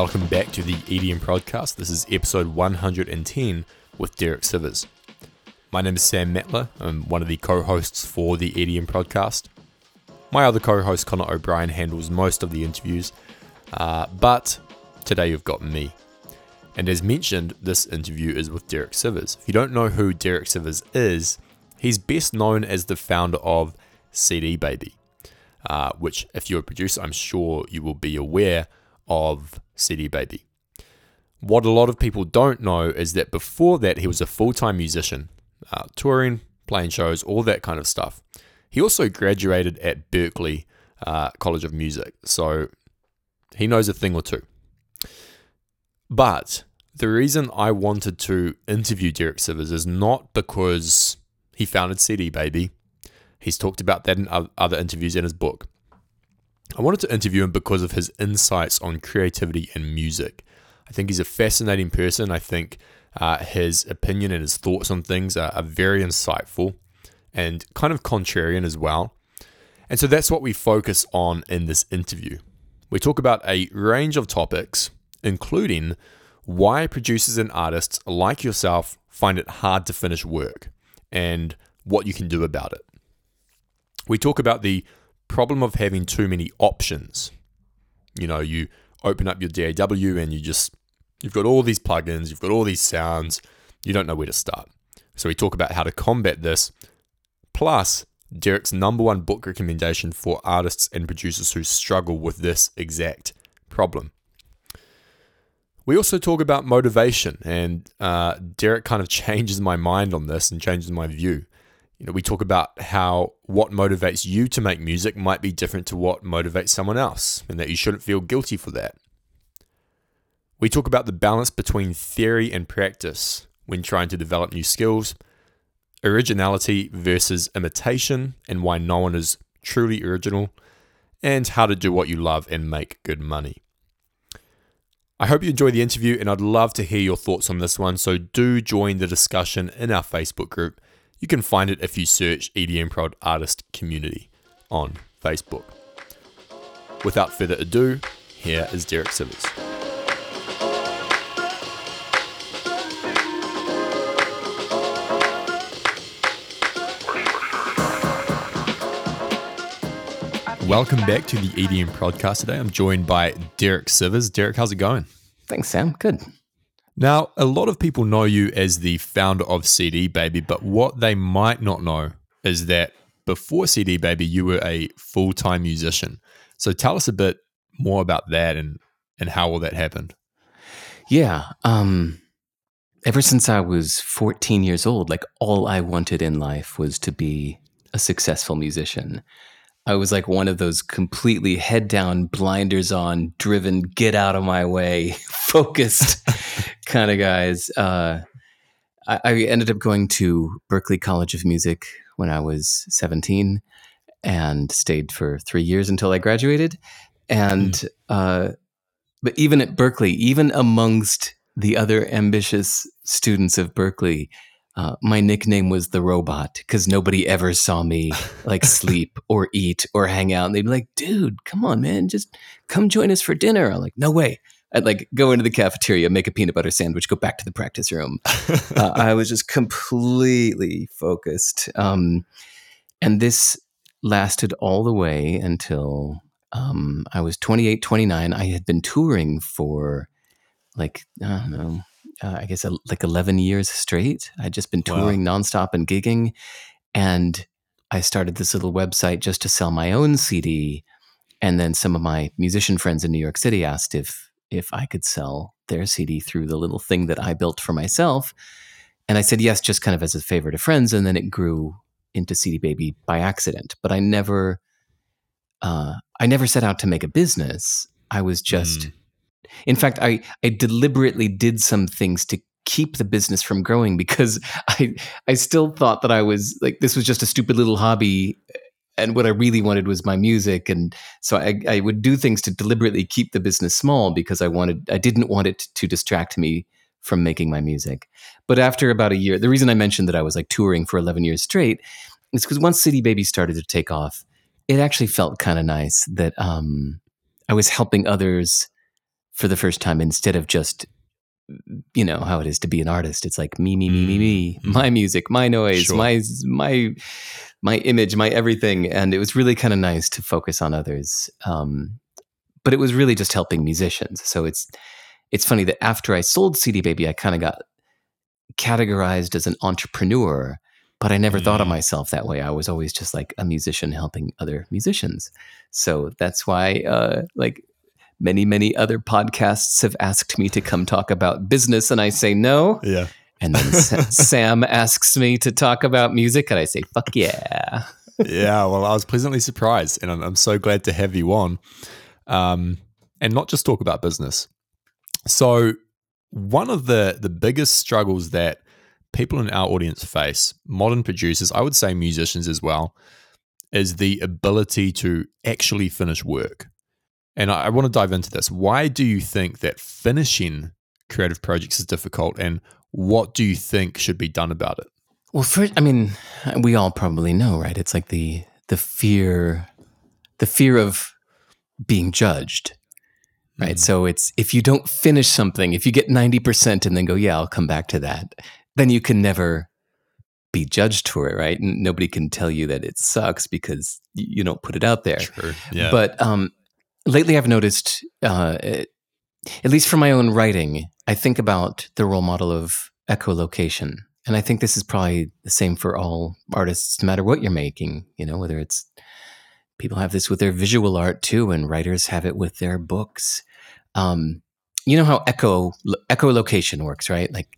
Welcome back to the EDM podcast. This is episode 110 with Derek Sivers. My name is Sam Matla. I'm one of the co hosts for the EDM podcast. My other co host, Connor O'Brien, handles most of the interviews, uh, but today you've got me. And as mentioned, this interview is with Derek Sivers. If you don't know who Derek Sivers is, he's best known as the founder of CD Baby, uh, which, if you're a producer, I'm sure you will be aware of CD Baby. What a lot of people don't know is that before that, he was a full time musician, uh, touring, playing shows, all that kind of stuff. He also graduated at Berklee uh, College of Music, so he knows a thing or two. But the reason I wanted to interview Derek Sivers is not because he founded CD Baby. He's talked about that in other interviews in his book. I wanted to interview him because of his insights on creativity and music. I think he's a fascinating person. I think uh, his opinion and his thoughts on things are, are very insightful and kind of contrarian as well. And so that's what we focus on in this interview. We talk about a range of topics, including why producers and artists like yourself find it hard to finish work and what you can do about it. We talk about the problem of having too many options. You know, you open up your DAW and you just, you've got all these plugins, you've got all these sounds, you don't know where to start. So we talk about how to combat this, plus Derek's number one book recommendation for artists and producers who struggle with this exact problem. We also talk about motivation, and uh, Derek kind of changes my mind on this and changes my view you know, we talk about how what motivates you to make music might be different to what motivates someone else, and that you shouldn't feel guilty for that. We talk about the balance between theory and practice when trying to develop new skills, originality versus imitation, and why no one is truly original, and how to do what you love and make good money. I hope you enjoy the interview, and I'd love to hear your thoughts on this one. So do join the discussion in our Facebook group you can find it if you search EDM Prod Artist Community on Facebook. Without further ado, here is Derek Sivers. Welcome back to the EDM podcast today. I'm joined by Derek Sivers. Derek, how's it going? Thanks, Sam. Good. Now, a lot of people know you as the founder of CD Baby, but what they might not know is that before CD Baby, you were a full time musician. So tell us a bit more about that and, and how all that happened. Yeah. Um, ever since I was 14 years old, like all I wanted in life was to be a successful musician. I was like one of those completely head down, blinders on, driven, get out of my way, focused kind of guys. Uh, I, I, ended up going to Berklee College of Music when I was 17 and stayed for three years until I graduated. And, mm. uh, but even at Berklee, even amongst the other ambitious students of Berklee, uh, my nickname was the robot because nobody ever saw me like sleep or eat or hang out. And they'd be like, dude, come on, man, just come join us for dinner. I'm like, no way. I'd like go into the cafeteria, make a peanut butter sandwich, go back to the practice room. uh, I was just completely focused. Um, and this lasted all the way until um, I was 28, 29. I had been touring for like, I don't know, uh, I guess, a, like 11 years straight. I'd just been touring wow. nonstop and gigging. And I started this little website just to sell my own CD. And then some of my musician friends in New York City asked if if I could sell their CD through the little thing that I built for myself. And I said yes, just kind of as a favor to friends. And then it grew into CD Baby by accident. But I never, uh, I never set out to make a business. I was just mm. In fact, I, I deliberately did some things to keep the business from growing because I I still thought that I was like this was just a stupid little hobby and what I really wanted was my music and so I, I would do things to deliberately keep the business small because I wanted I didn't want it to distract me from making my music. But after about a year, the reason I mentioned that I was like touring for 11 years straight is because once CD Baby started to take off, it actually felt kind of nice that um, I was helping others for the first time instead of just you know how it is to be an artist it's like me me me me me Mm. my music my noise Sure. my my my image my everything and it was really kind of nice to focus on others um but it was really just helping musicians so it's it's funny that after i sold cd baby i kind of got categorized as an entrepreneur but i never thought of Mm. myself that way i was always just like a musician helping other musicians so that's why uh like many many other podcasts have asked me to come talk about business and i say no Yeah. and then sam asks me to talk about music and i say fuck yeah yeah, well, I was pleasantly surprised, and I'm, I'm so glad to have you on, um, and not just talk about business. So, one of the the biggest struggles that people in our audience face, modern producers, I would say musicians as well, is the ability to actually finish work. And I, I want to dive into this. Why do you think that finishing creative projects is difficult, and what do you think should be done about it? Well, first, I mean, we all probably know, right? It's like the the fear, the fear of being judged, right? Mm. So it's if you don't finish something, if you get ninety percent and then go, yeah, I'll come back to that, then you can never be judged for it, right? And nobody can tell you that it sucks because you don't put it out there. True. Yeah. But um, lately, I've noticed, uh, at least for my own writing, I think about the role model of echolocation. And I think this is probably the same for all artists, no matter what you're making, you know, whether it's people have this with their visual art too, and writers have it with their books. Um, you know how echo echolocation works, right? Like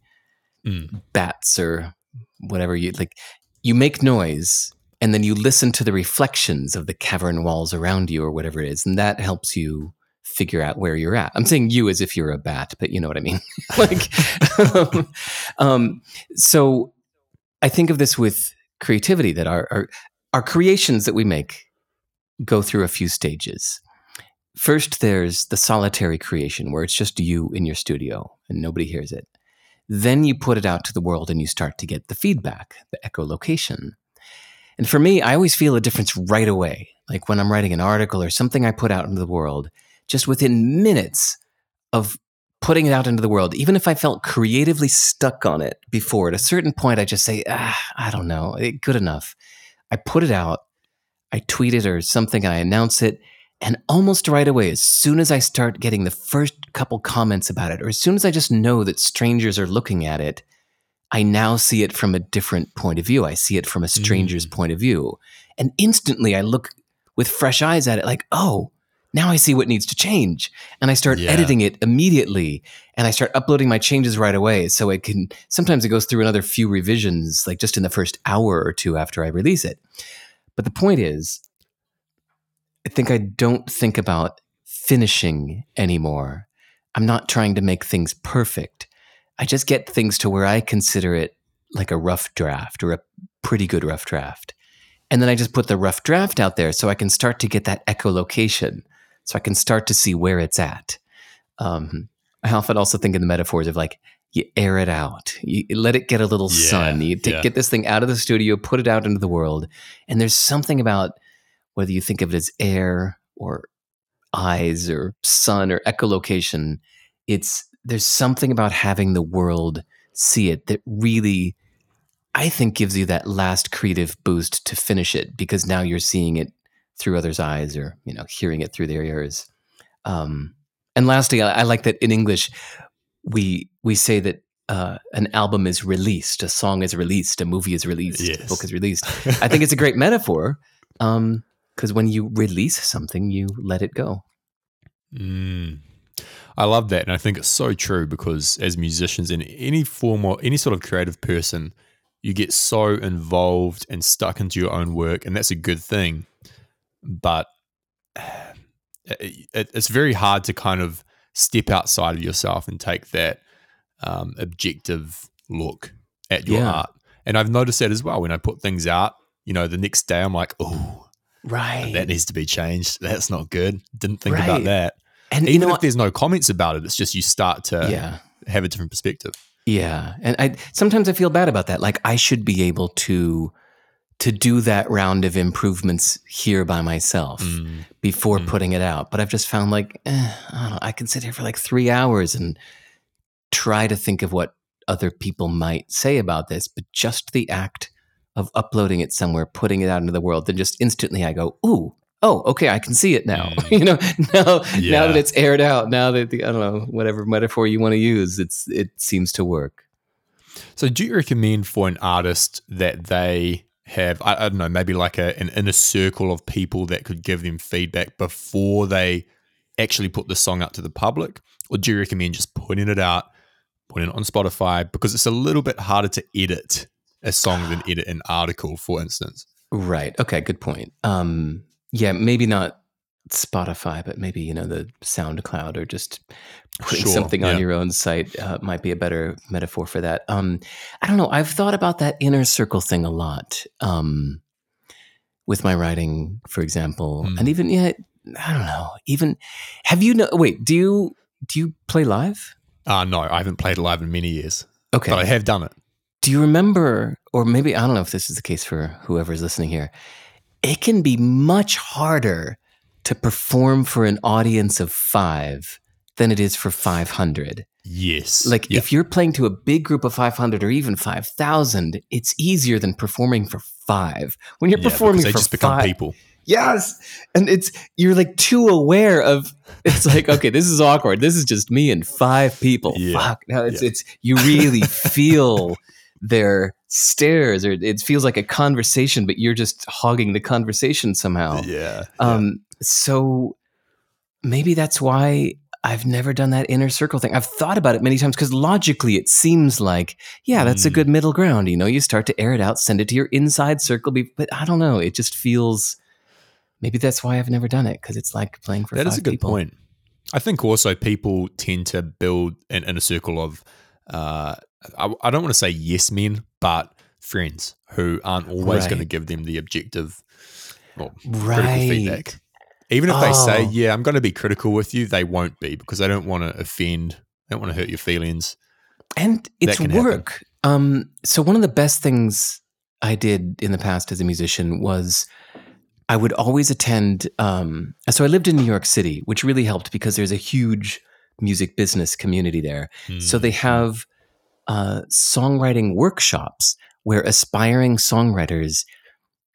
Mm. bats or whatever you like you make noise and then you listen to the reflections of the cavern walls around you or whatever it is and that helps you figure out where you're at. I'm saying you as if you're a bat but you know what i mean. Like um, um, so i think of this with creativity that our, our our creations that we make go through a few stages. First there's the solitary creation where it's just you in your studio and nobody hears it. Then you put it out to the world and you start to get the feedback, the echolocation. And for me, I always feel a difference right away. Like when I'm writing an article or something I put out into the world, just within minutes of putting it out into the world, even if I felt creatively stuck on it before, at a certain point, I just say, ah, I don't know, it, good enough. I put it out, I tweet it or something, I announce it. And almost right away, as soon as I start getting the first couple comments about it, or as soon as I just know that strangers are looking at it, I now see it from a different point of view. I see it from a stranger's mm. point of view. And instantly I look with fresh eyes at it, like, oh, now I see what needs to change. And I start Yeah. editing it immediately and I start uploading my changes right away. So it can, sometimes it goes through another few revisions, like just in the first hour or two after I release it. But the point is, I think I don't think about finishing anymore. I'm not trying to make things perfect. I just get things to where I consider it like a rough draft or a pretty good rough draft. And then I just put the rough draft out there so I can start to get that echolocation, so I can start to see where it's at. Um, I often also think in the metaphors of like, you air it out, you let it get a little Yeah, sun, you t- yeah. get this thing out of the studio, put it out into the world. And there's something about whether you think of it as air or eyes or sun or echolocation, it's there's something about having the world see it that really I think gives you that last creative boost to finish it because now you're seeing it through others' eyes or you know hearing it through their ears. Um, and lastly, I, I like that in English we we say that uh, an album is released, a song is released, a movie is released, a book is released. I think it's a great metaphor because when you release something, you let it go. Mm. I love that. And I think it's so true because as musicians in any form or any sort of creative person, you get so involved and stuck into your own work, and that's a good thing. But it, it, it's very hard to kind of step outside of yourself and take that um, objective look at your Yeah. art. And I've noticed that as well when I put things out. You know, the next day I'm like, oh, Right. that needs to be changed. That's not good. Didn't think about that. And you Even know if there's no comments about it, it's just you start to Yeah. have a different perspective. Yeah. And I sometimes I feel bad about that. Like I should be able to to do that round of improvements here by myself Mm. before Mm. putting it out. But I've just found like, eh, I don't know, I can sit here for like three hours and try to think of what other people might say about this, but just the act of uploading it somewhere, putting it out into the world, then just instantly I go, ooh, oh, okay, I can see it now. Mm. you know, now Yeah. now that it's aired out, now that the, I don't know whatever metaphor you want to use, it's it seems to work. So, do you recommend for an artist that they have, I, I don't know, maybe like a, an inner circle of people that could give them feedback before they actually put the song out to the public? Or do you recommend just putting it out, putting it on Spotify? Because it's a little bit harder to edit a song than edit an article, for instance. Right. Okay. Good point. Um, yeah, maybe not Spotify, but maybe you know the SoundCloud or just putting Sure, something on your own site uh, might be a better metaphor for that. Um, I don't know. I've thought about that inner circle thing a lot um, with my writing, for example, Hmm. and even yeah, I don't know. Even have you know? Wait, do you do you play live? Uh, no, I haven't played live in many years, Okay. but I have done it. Do you remember, or maybe I don't know if this is the case for whoever's listening here? It can be much harder to perform for an audience of five than it is for 500. Yes. Like Yeah. if you're playing to a big group of 500 or even 5,000, it's easier than performing for five. When you're Yeah, performing they for just become five, people. Yes. And it's you're like too aware of it's like, okay, this is awkward. This is just me and five people. Yeah. Fuck. No, it's Yeah. it's you really feel their stares or it feels like a conversation, but you're just hogging the conversation somehow. Yeah. Um so maybe that's why I've never done that inner circle thing. I've thought about it many times because logically it seems like, yeah, that's a Mm. good middle ground. You know, you start to air it out, send it to your inside circle. But I don't know. It just feels maybe that's why I've never done it because it's like playing for That is a good people. point. I think also people tend to build an inner circle of, uh, I, I don't want to say yes men, but friends who aren't always Right. going to give them the objective or critical feedback. Even if they say, Oh. yeah, I'm going to be critical with you, they won't be because they don't want to offend, they don't want to hurt your feelings. And it's work. Um, so one of the best things I did in the past as a musician was I would always attend. Um, so I lived in New York City, which really helped because there's a huge music business community there. So Mm. they have uh, songwriting workshops where aspiring songwriters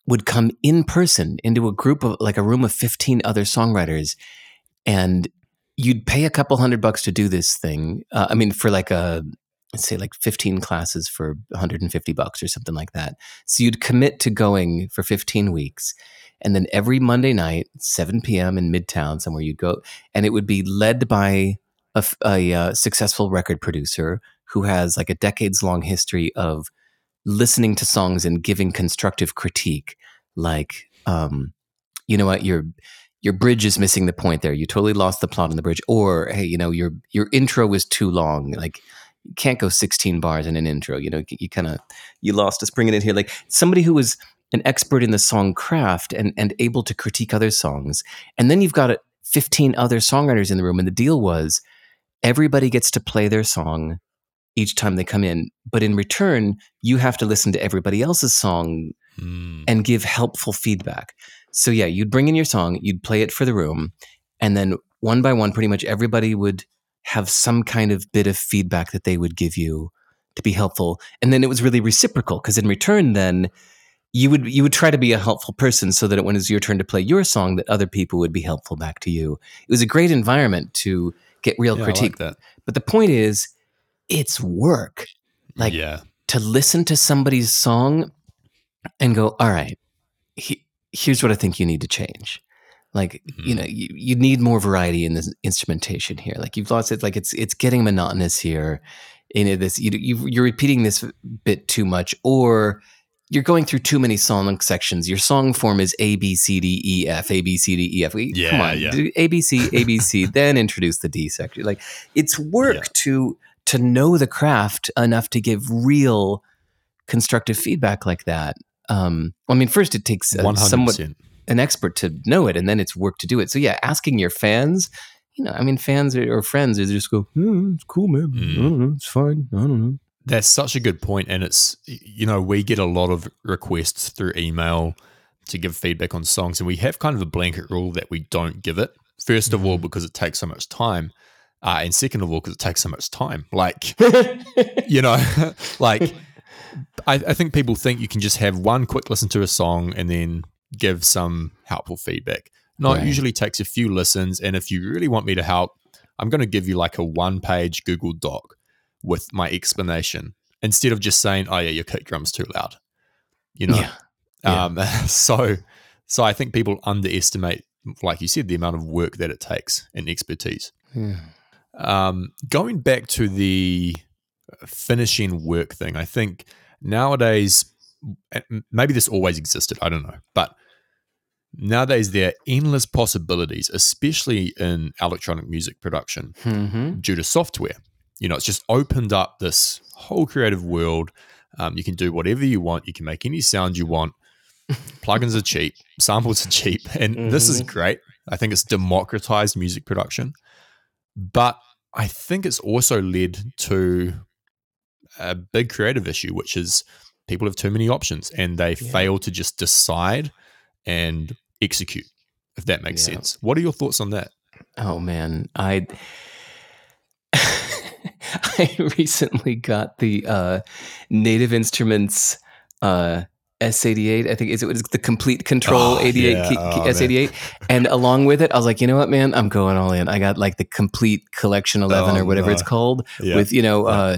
would come in person into a group of like a room of 15 other songwriters and you'd pay a couple hundred bucks to do this thing uh, i mean for like a let's say like 15 classes for 150 bucks or something like that. So you'd commit to going for 15 weeks and then every monday night 7 p.m in midtown somewhere you'd go and it would be led by a uh, successful record producer who has like a decades long history of listening to songs and giving constructive critique like um you know what your your bridge is missing the point there. You totally lost the plot on the bridge. Or hey you know your your intro was too long. Like you can't go 16 bars in an intro you know you kind of you lost us bringing it in here. Like somebody who was an expert in the song craft and and able to critique other songs and then you've got uh, 15 other songwriters in the room and the deal was everybody gets to play their song each time they come in but in return you have to listen to everybody else's song Mm. and give helpful feedback. So yeah, you'd bring in your song, you'd play it for the room, and then one by one, pretty much everybody would have some kind of bit of feedback that they would give you to be helpful. And then it was really reciprocal because in return, then you would you would try to be a helpful person so that when it was your turn to play your song, that other people would be helpful back to you. It was a great environment to get real Yeah, critique. like. But the point is, it's work like- yeah. to listen to somebody's song and go, all right, he, here's what I think you need to change. Like, you Mhm. know, you, you need more variety in this instrumentation here. Like you've lost it. Like it's it's getting monotonous here. In this, you, you you're repeating this bit too much, or you're going through too many song sections. Your song form is A, B, C, D, E, F, A, B, C, D, E, F. Yeah, Come on, yeah. A, B, C, A, B, C, then introduce the D section. Like it's work Yeah. to, to know the craft enough to give real constructive feedback like that. Um, I mean, first it takes a, somewhat an expert to know it, and then it's work to do it. So yeah, asking your fans, you know, I mean, fans or, or friends, is just go, "Hmm, it's cool, man. I Mm. don't know, it's fine. I don't know. That's such a good point, and it's you know we get a lot of requests through email to give feedback on songs, and we have kind of a blanket rule that we don't give it. First of all, because it takes so much time, uh, and second of all, because it takes so much time. Like you know, like I, I think people think you can just have one quick listen to a song and then give some helpful feedback. No, Right. it usually takes a few listens, and if you really want me to help, I'm going to give you like a one-page Google Doc with my explanation instead of just saying, "Oh yeah, your kick drum's too loud." You know, Yeah. Yeah. um, so so I think people underestimate, like you said, the amount of work that it takes and expertise. Yeah. Um, going back to the finishing work thing, I think nowadays, maybe this always existed, I don't know, but nowadays there are endless possibilities, especially in electronic music production Mhm. due to software. You know, it's just opened up this whole creative world. Um, you can do whatever you want. You can make any sound you want. Plugins are cheap. Samples are cheap, and this is Mhm. great. I think it's democratized music production, but I think it's also led to a big creative issue, which is people have too many options and they Yeah. fail to just decide and execute. If that makes Yeah. sense. What are your thoughts on that? Oh man, I I recently got the uh, Native Instruments uh, S88. I think is it was the Komplete Kontrol Oh, 88 yeah. key- Oh, S88, and along with it, I was like, you know what, man, I'm going all in. I got like the Complete Collection 11 Oh, or whatever no. it's called, Yeah. with you know, uh,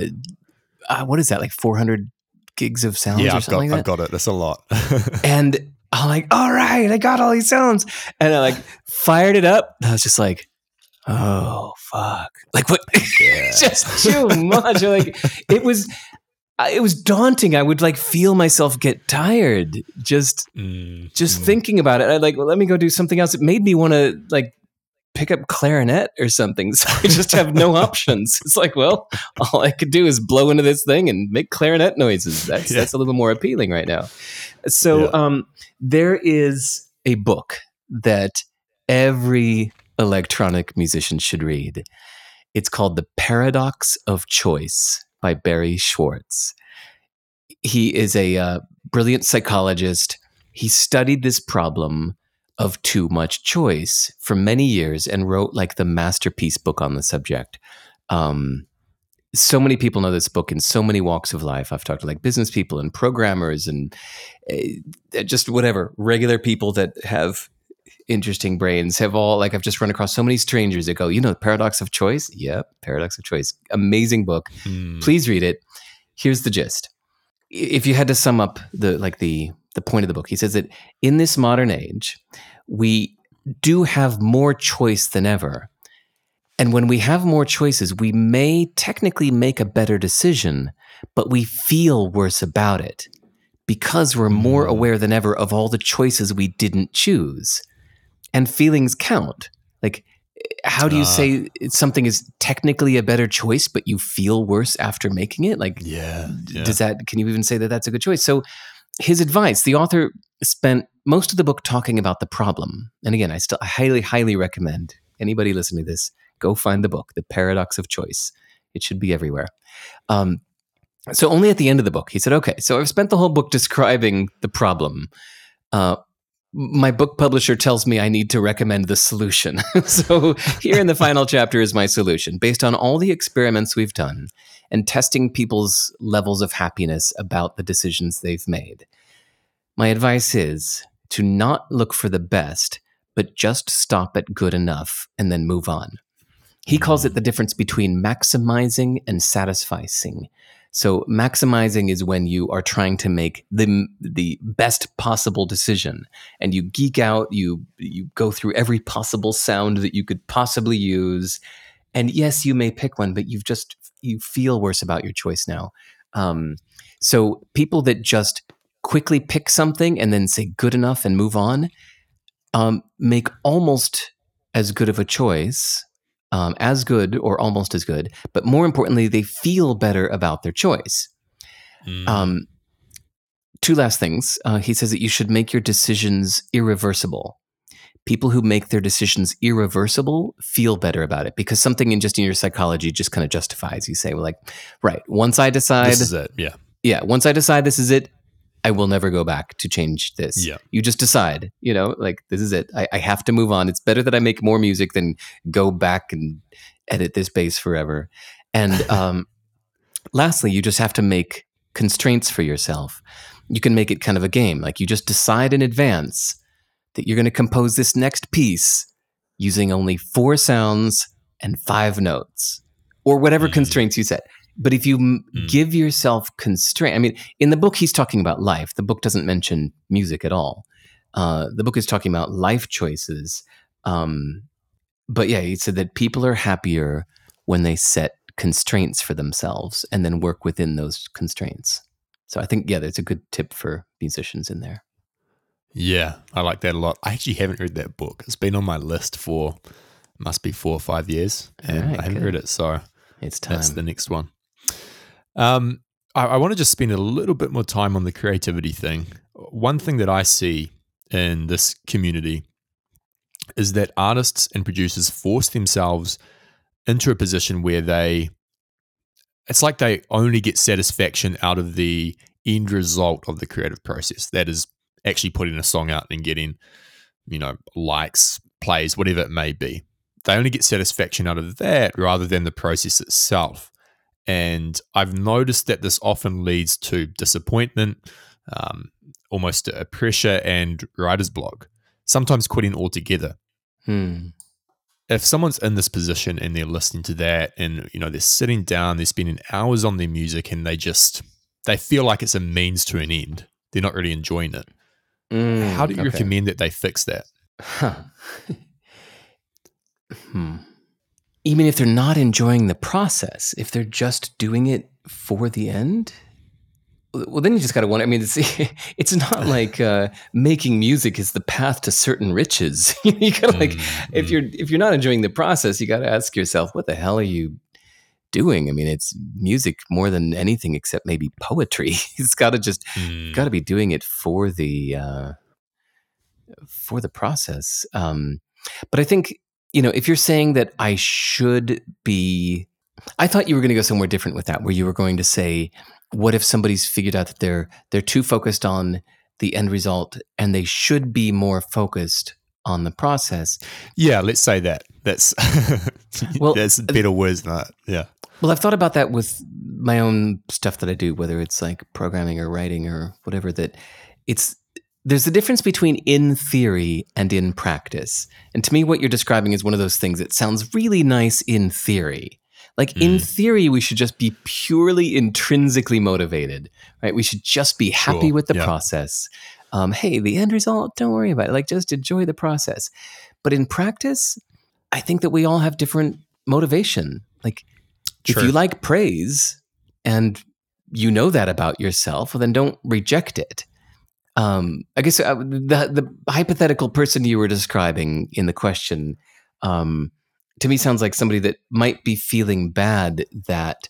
uh, what is that like 400 gigs of sounds yeah, or I've got, something like I've got it. That's a lot. And I'm like, all right, I got all these sounds. And I like fired it up. And I was just like, oh, fuck. Like, what? yeah. just too much. Like, it was. I- It was daunting. I would like feel myself get tired just Mm, just mm. thinking about it. I like, well, let me go do something else. It made me want to like pick up clarinet or something. So I just have no options. It's like, well, all I could do is blow into this thing and make clarinet noises. That's Yeah. that's a little more appealing right now. So Yeah. um, there is a book that every electronic musician should read. It's called The Paradox of Choice by Barry Schwartz. He is a uh, brilliant psychologist. He studied this problem of too much choice for many years and wrote like the masterpiece book on the subject. Um, so many people know this book in so many walks of life. I've talked to like business people and programmers and uh, just whatever regular people that have interesting brains have all like I've just run across so many strangers that go, you know, the paradox of choice. Yep, paradox of choice. Amazing book Mm. please read it here's the gist if you had to sum up the like the the point of the book he says that in this modern age we do have more choice than ever and when we have more choices we may technically make a better decision but we feel worse about it because we're more Mm. aware than ever of all the choices we didn't choose and feelings count like how do you Ah. say something is technically a better choice but you feel worse after making it like Yeah. yeah. does that can you even say that that's a good choice so his advice the author spent most of the book talking about the problem and again i still I highly highly recommend anybody listening to this go find the book the paradox of choice it should be everywhere um, so only at the end of the book he said okay so i've spent the whole book describing the problem uh, my book publisher tells me I need to recommend the solution. so here in the final chapter is my solution based on all the experiments we've done and testing people's levels of happiness about the decisions they've made. My advice is to not look for the best, but just stop at good enough and then move on. He calls it the difference between maximizing and satisficing. So maximizing is when you are trying to make the the best possible decision and you geek out, you you go through every possible sound that you could possibly use. And yes, you may pick one, but you've just you feel worse about your choice now. Um, so people that just quickly pick something and then say good enough and move on um, make almost as good of a choice um, as good or almost as good, but more importantly, they feel better about their choice. Mm. Um, two last things. Uh, he says that you should make your decisions irreversible people who make their decisions irreversible feel better about it because something in just in your psychology just kind of justifies. You say, well, like, right, once I decide, This is it. Yeah. yeah, once I decide this is it, I will never go back to change this. Yeah. You just decide, you know, like this is it. I, I have to move on. It's better that I make more music than go back and edit this bass forever. And um, lastly, you just have to make constraints for yourself. You can make it kind of a game. Like you just decide in advance that you're going to compose this next piece using only four sounds and five notes or whatever Mm. constraints you set. But if you Mm. give yourself constraint, I mean, in the book, he's talking about life. The book doesn't mention music at all. Uh, the book is talking about life choices. Um, but yeah, he said that people are happier when they set constraints for themselves and then work within those constraints. So I think, yeah, there's a good tip for musicians in there. Yeah, I like that a lot. I actually haven't read that book. It's been on my list for must be four or five years, and Alright, I haven't good. read it. So It's time. that's the next one. Um, I, I want to just spend a little bit more time on the creativity thing. One thing that I see in this community is that artists and producers force themselves into a position where they it's like they only get satisfaction out of the end result of the creative process. That is actually putting a song out and getting you know likes plays whatever it may be. They only get satisfaction out of that rather than the process itself and i've noticed that this often leads to disappointment um, almost a pressure and writer's block sometimes quitting altogether Hmm. if someone's in this position and they're listening to that and you know they're sitting down they're spending hours on their music and they just they feel like it's a means to an end they're not really enjoying it Mm, how do you okay. recommend that they fix that Huh. hmm. Even if they're not enjoying the process, if they're just doing it for the end, well, then you just got to wonder. I mean, it's it's not like uh, making music is the path to certain riches. you got to like, Mm, if you're if you're not enjoying the process, you got to ask yourself, what the hell are you doing? I mean, it's music more than anything except maybe poetry. it's got to just Mm, got to be doing it for the uh, for the process. Um, but I think you know if you're saying that I should be, I thought you were going to go somewhere different with that, where you were going to say, what if somebody's figured out that they're they're too focused on the end result and they should be more focused on the process? yeah let's say that. That's Well, that's uh, better words than that. Yeah. Well, I've thought about that with my own stuff that I do, whether it's like programming or writing or whatever, that it's there's a difference between in theory and in practice. And to me, what you're describing is one of those things that sounds really nice in theory. Like in Mm. theory, we should just be purely intrinsically motivated, right? We should just be happy Sure, with the yeah. process. Um, hey, the end result, don't worry about it. Like just enjoy the process. But in practice, I think that we all have different motivation. Like if you like praise and you know that about yourself, well, then don't reject it. Um, I guess uh, the the hypothetical person you were describing in the question um, to me sounds like somebody that might be feeling bad that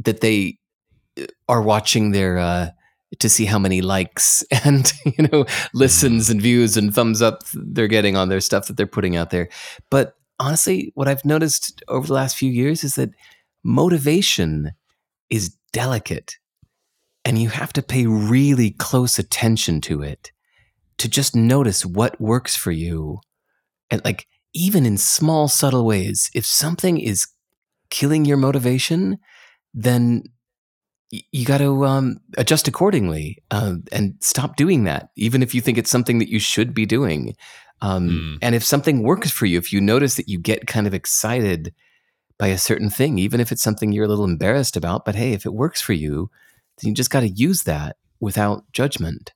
that they uh, are watching their uh, to see how many likes and you know listens and views and thumbs up they're getting on their stuff that they're putting out there. But honestly, what I've noticed over the last few years is that motivation is delicate and you have to pay really close attention to it to just notice what works for you. And like, even in small, subtle ways, if something is killing your motivation, then you got to um, adjust accordingly uh, and stop doing that, even if you think it's something that you should be doing. Um, Mm. And if something works for you, if you notice that you get kind of excited by a certain thing, even if it's something you're a little embarrassed about, but hey, if it works for you, then you just got to use that without judgment,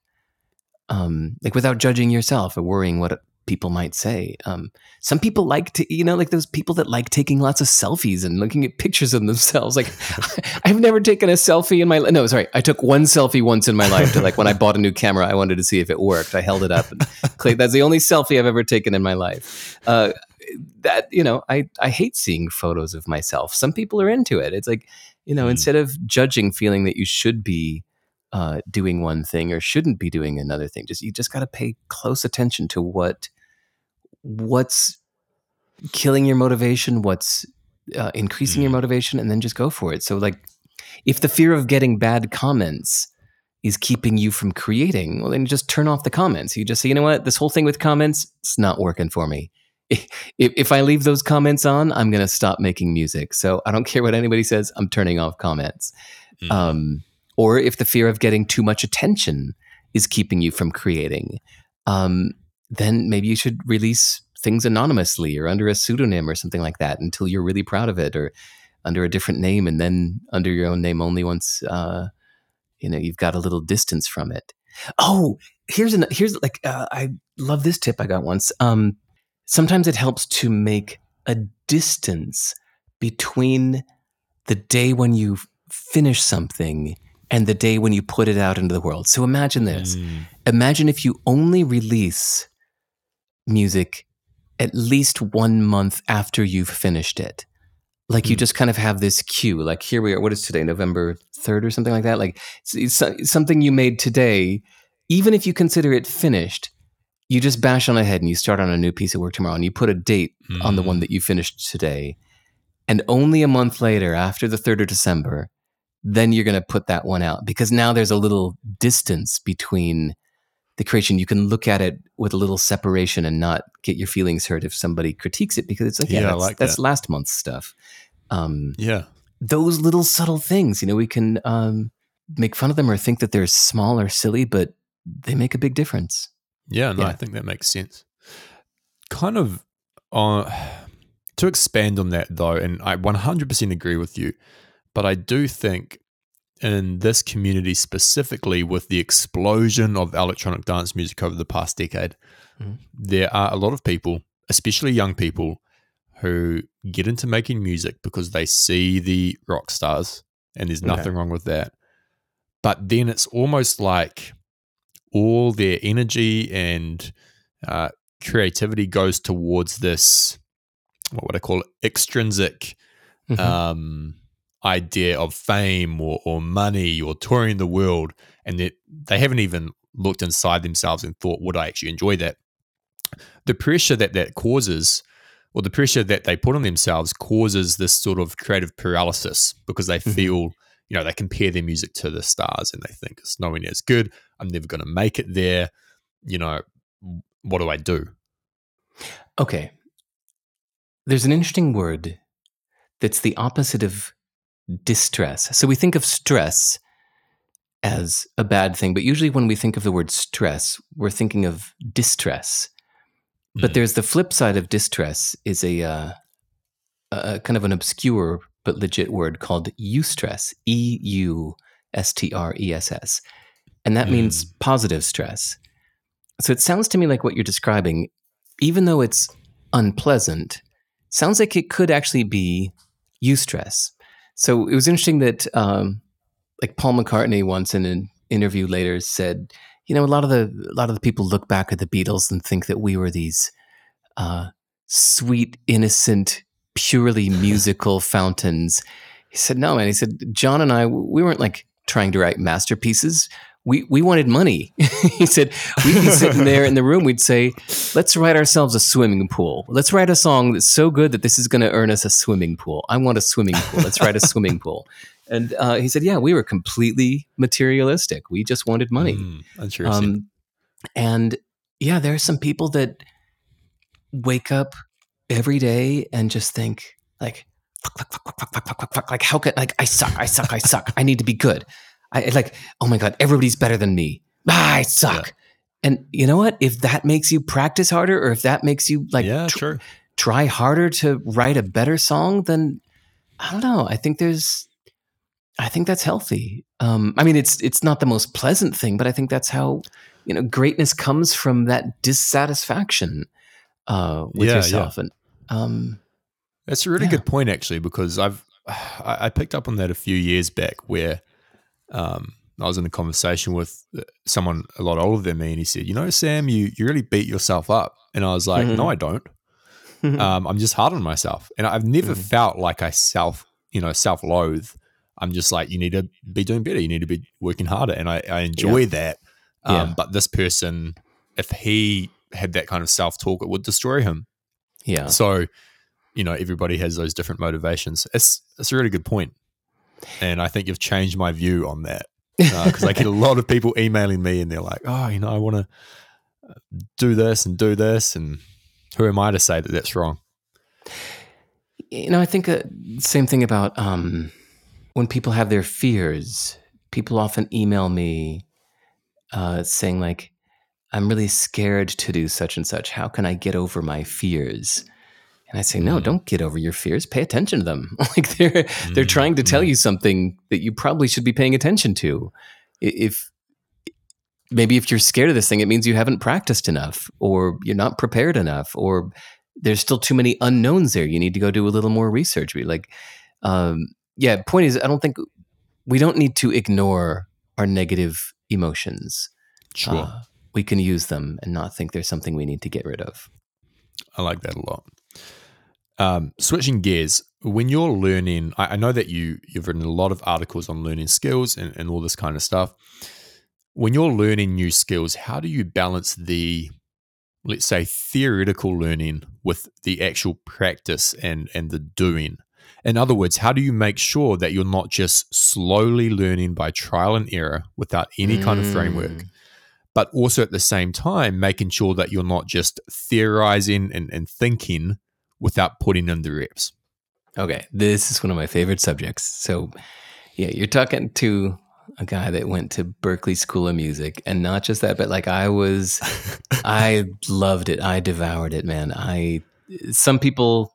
um, like without judging yourself or worrying what people might say. Um, some people like to, you know, like those people that like taking lots of selfies and looking at pictures of themselves. Like, I've never taken a selfie in my life. No, sorry, I took one selfie once in my life. To like when I bought a new camera, I wanted to see if it worked. I held it up and clicked. That's the only selfie I've ever taken in my life. Uh, that you know, I I hate seeing photos of myself. Some people are into it. It's like you know, Mm. instead of judging, feeling that you should be uh, doing one thing or shouldn't be doing another thing, just you just got to pay close attention to what what's killing your motivation, what's uh, increasing your Mm. motivation, and then just go for it. So, like, if the fear of getting bad comments is keeping you from creating, well, then just turn off the comments. You just say, you know what, this whole thing with comments, it's not working for me. If, if I leave those comments on, I'm going to stop making music. So I don't care what anybody says, I'm turning off comments. Mm. Um, or if the fear of getting too much attention is keeping you from creating, um, then maybe you should release things anonymously or under a pseudonym or something like that until you're really proud of it, or under a different name, and then under your own name only once uh, you know you've got a little distance from it. Oh, here's an here's like uh, I love this tip I got once. Um, sometimes it helps to make a distance between the day when you finish something and the day when you put it out into the world. So imagine this. Mm. Imagine if you only release music at least one month after you've finished it. Like you Hmm. just kind of have this queue. Like here we are. What is today? November 3rd or something like that? Like it's, it's something you made today, even if you consider it finished, you just bash on ahead and you start on a new piece of work tomorrow and you put a date on the one Mm. that you finished today. And only a month later, after the 3rd of December, then you're going to put that one out because now there's a little distance between the creation. You can look at it with a little separation and not get your feelings hurt if somebody critiques it because it's like, yeah, Yeah, that's, like that's that. last month's stuff. Um, Yeah. those little subtle things, you know, we can um, make fun of them or think that they're small or silly, but they make a big difference. Yeah, no, Yeah. I think that makes sense. Kind of uh, to expand on that though, and I 100% agree with you, but I do think in this community specifically with the explosion of electronic dance music over the past decade, Mhm. there are a lot of people, especially young people, who get into making music because they see the rock stars, and there's Okay. nothing wrong with that. But then it's almost like all their energy and uh, creativity goes towards this what would I call it extrinsic Mhm. um, idea of fame or, or money or touring the world, and that they haven't even looked inside themselves and thought, would I actually enjoy that? The pressure that that causes, or the pressure that they put on themselves, causes this sort of creative paralysis because they Mhm. feel, you know, they compare their music to the stars and they think it's nowhere near as good. I'm never going to make it there. You know, what do I do? Okay. There's an interesting word that's the opposite of distress. So we think of stress as a bad thing, but usually when we think of the word stress, we're thinking of distress. But Mm. there's the flip side of distress is a, uh, a a kind of an obscure but legit word called eustress, E U S T R E S S. And that means positive stress. So it sounds to me like what you're describing, even though it's unpleasant, sounds like it could actually be eustress. So it was interesting that um, like Paul McCartney once in an interview later said, you know, a lot of the a lot of the people look back at the Beatles and think that we were these uh, sweet, innocent, purely musical fountains. He said, no, man. He said, John and I, we weren't like trying to write masterpieces. We, we wanted money. he said, we'd be sitting there in the room. We'd say, let's write ourselves a swimming pool. Let's write a song that's so good that this is going to earn us a swimming pool. I want a swimming pool. Let's write a swimming pool. And uh, he said, yeah, we were completely materialistic. We just wanted money. Mm. Um, and yeah, there are some people that wake up every day and just think like, fuck, fuck, fuck, fuck, fuck, fuck, fuck, like how could like I suck, I suck, I suck. I need to be good. I like, oh my god, everybody's better than me. Ah, I suck. Yeah. And you know what? If that makes you practice harder, or if that makes you like, yeah, tr- sure. try harder to write a better song, then I don't know. I think there's, I think that's healthy. Um, I mean, it's it's not the most pleasant thing, but I think that's how you know greatness comes from that dissatisfaction uh, with Yeah, yourself. And um, That's a really Yeah. good point, actually, because I've I, picked up on that a few years back, where um, I was in a conversation with uh, someone a lot older than me, and he said, "You know, Sam, you you really beat yourself up," and I was like, Mhm. "No, I don't. Um, I'm just hard on myself, and I've never Mhm. felt like I self you know self loathe. I'm just like, you need to be doing better. You need to be working harder, and I, I enjoy that. Um, Yeah. But this person, if he had that kind of self talk, it would destroy him. Yeah. So, you know, everybody has those different motivations. It's it's a really good point, and I think you've changed my view on that because uh, I get a lot of people emailing me and they're like, "Oh, you know, I want to do this and do this," and who am I to say that that's wrong? You know, I think uh, same thing about um, when people have their fears. People often email me uh, saying like, "I'm really scared to do such and such. How can I get over my fears?" And I say, "No, mm. don't get over your fears. Pay attention to them. like they're mm. they're trying to tell mm. you something that you probably should be paying attention to. If maybe if you're scared of this thing, it means you haven't practiced enough, or you're not prepared enough, or there's still too many unknowns there. You need to go do a little more research. Like, um, yeah. Point is, I don't think we don't need to ignore our negative emotions. Sure. Uh, we can use them and not think there's something we need to get rid of. I like that a lot. Um, switching gears, when you're learning, I, I, know that you you've written a lot of articles on learning skills and, and all this kind of stuff. When you're learning new skills, how do you balance the let's say theoretical learning with the actual practice and and the doing? In other words, how do you make sure that you're not just slowly learning by trial and error without any mm. kind of framework, mm. But also at the same time making sure that you're not just theorizing and, and thinking without putting in the reps. Okay, this is one of my favorite subjects. So, yeah, you're talking to a guy that went to Berklee School of Music, and not just that, but like I was, I loved it. I devoured it, man. I some people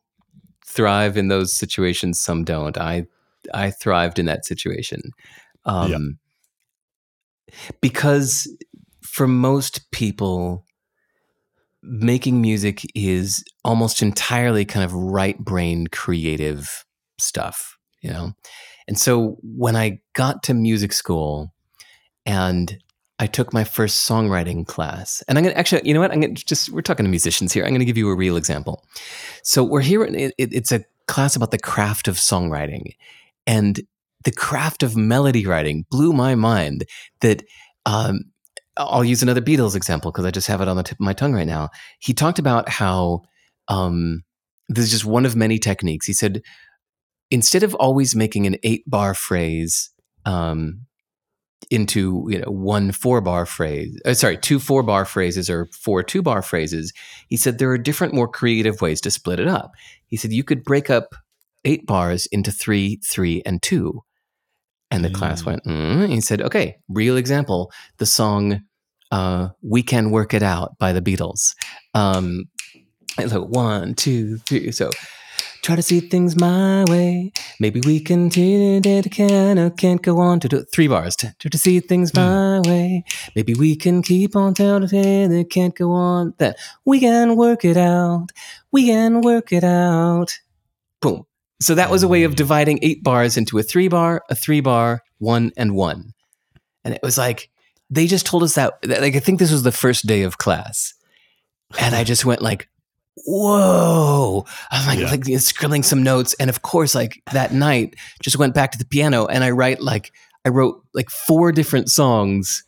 thrive in those situations, some don't. I I thrived in that situation, um, yeah. because for most people, making music is almost entirely kind of right brain creative stuff, you know? And so when I got to music school and I took my first songwriting class, and I'm gonna actually, you know what? I'm gonna just, we're talking to musicians here. I'm gonna give you a real example. So we're here, it, it's a class about the craft of songwriting. And the craft of melody writing blew my mind that um, I'll use another Beatles example because I just have it on the tip of my tongue right now. He talked about how um, this is just one of many techniques. He said, instead of always making an eight bar phrase um, into you know one four bar phrase, uh, sorry, two four bar phrases or four two bar phrases, he said there are different, more creative ways to split it up. He said you could break up eight bars into three, three, and two. And the mm. class went, mm. he said, okay, real example. The song uh, We Can Work It Out by the Beatles. Um, so one, two, three. So try to see things my way. Maybe we can can or can't go on to do three bars to, to see things hmm. my way. Maybe we can keep on telling that can't go on. That we can work it out. We can work it out. Boom. So that was a way of dividing eight bars into a three bar, a three bar, one, and one. And it was like they just told us that like I think this was the first day of class. And I just went like, whoa. I'm like, yeah. like scribbling some notes. And of course, like that night, just went back to the piano and I write like I wrote like four different songs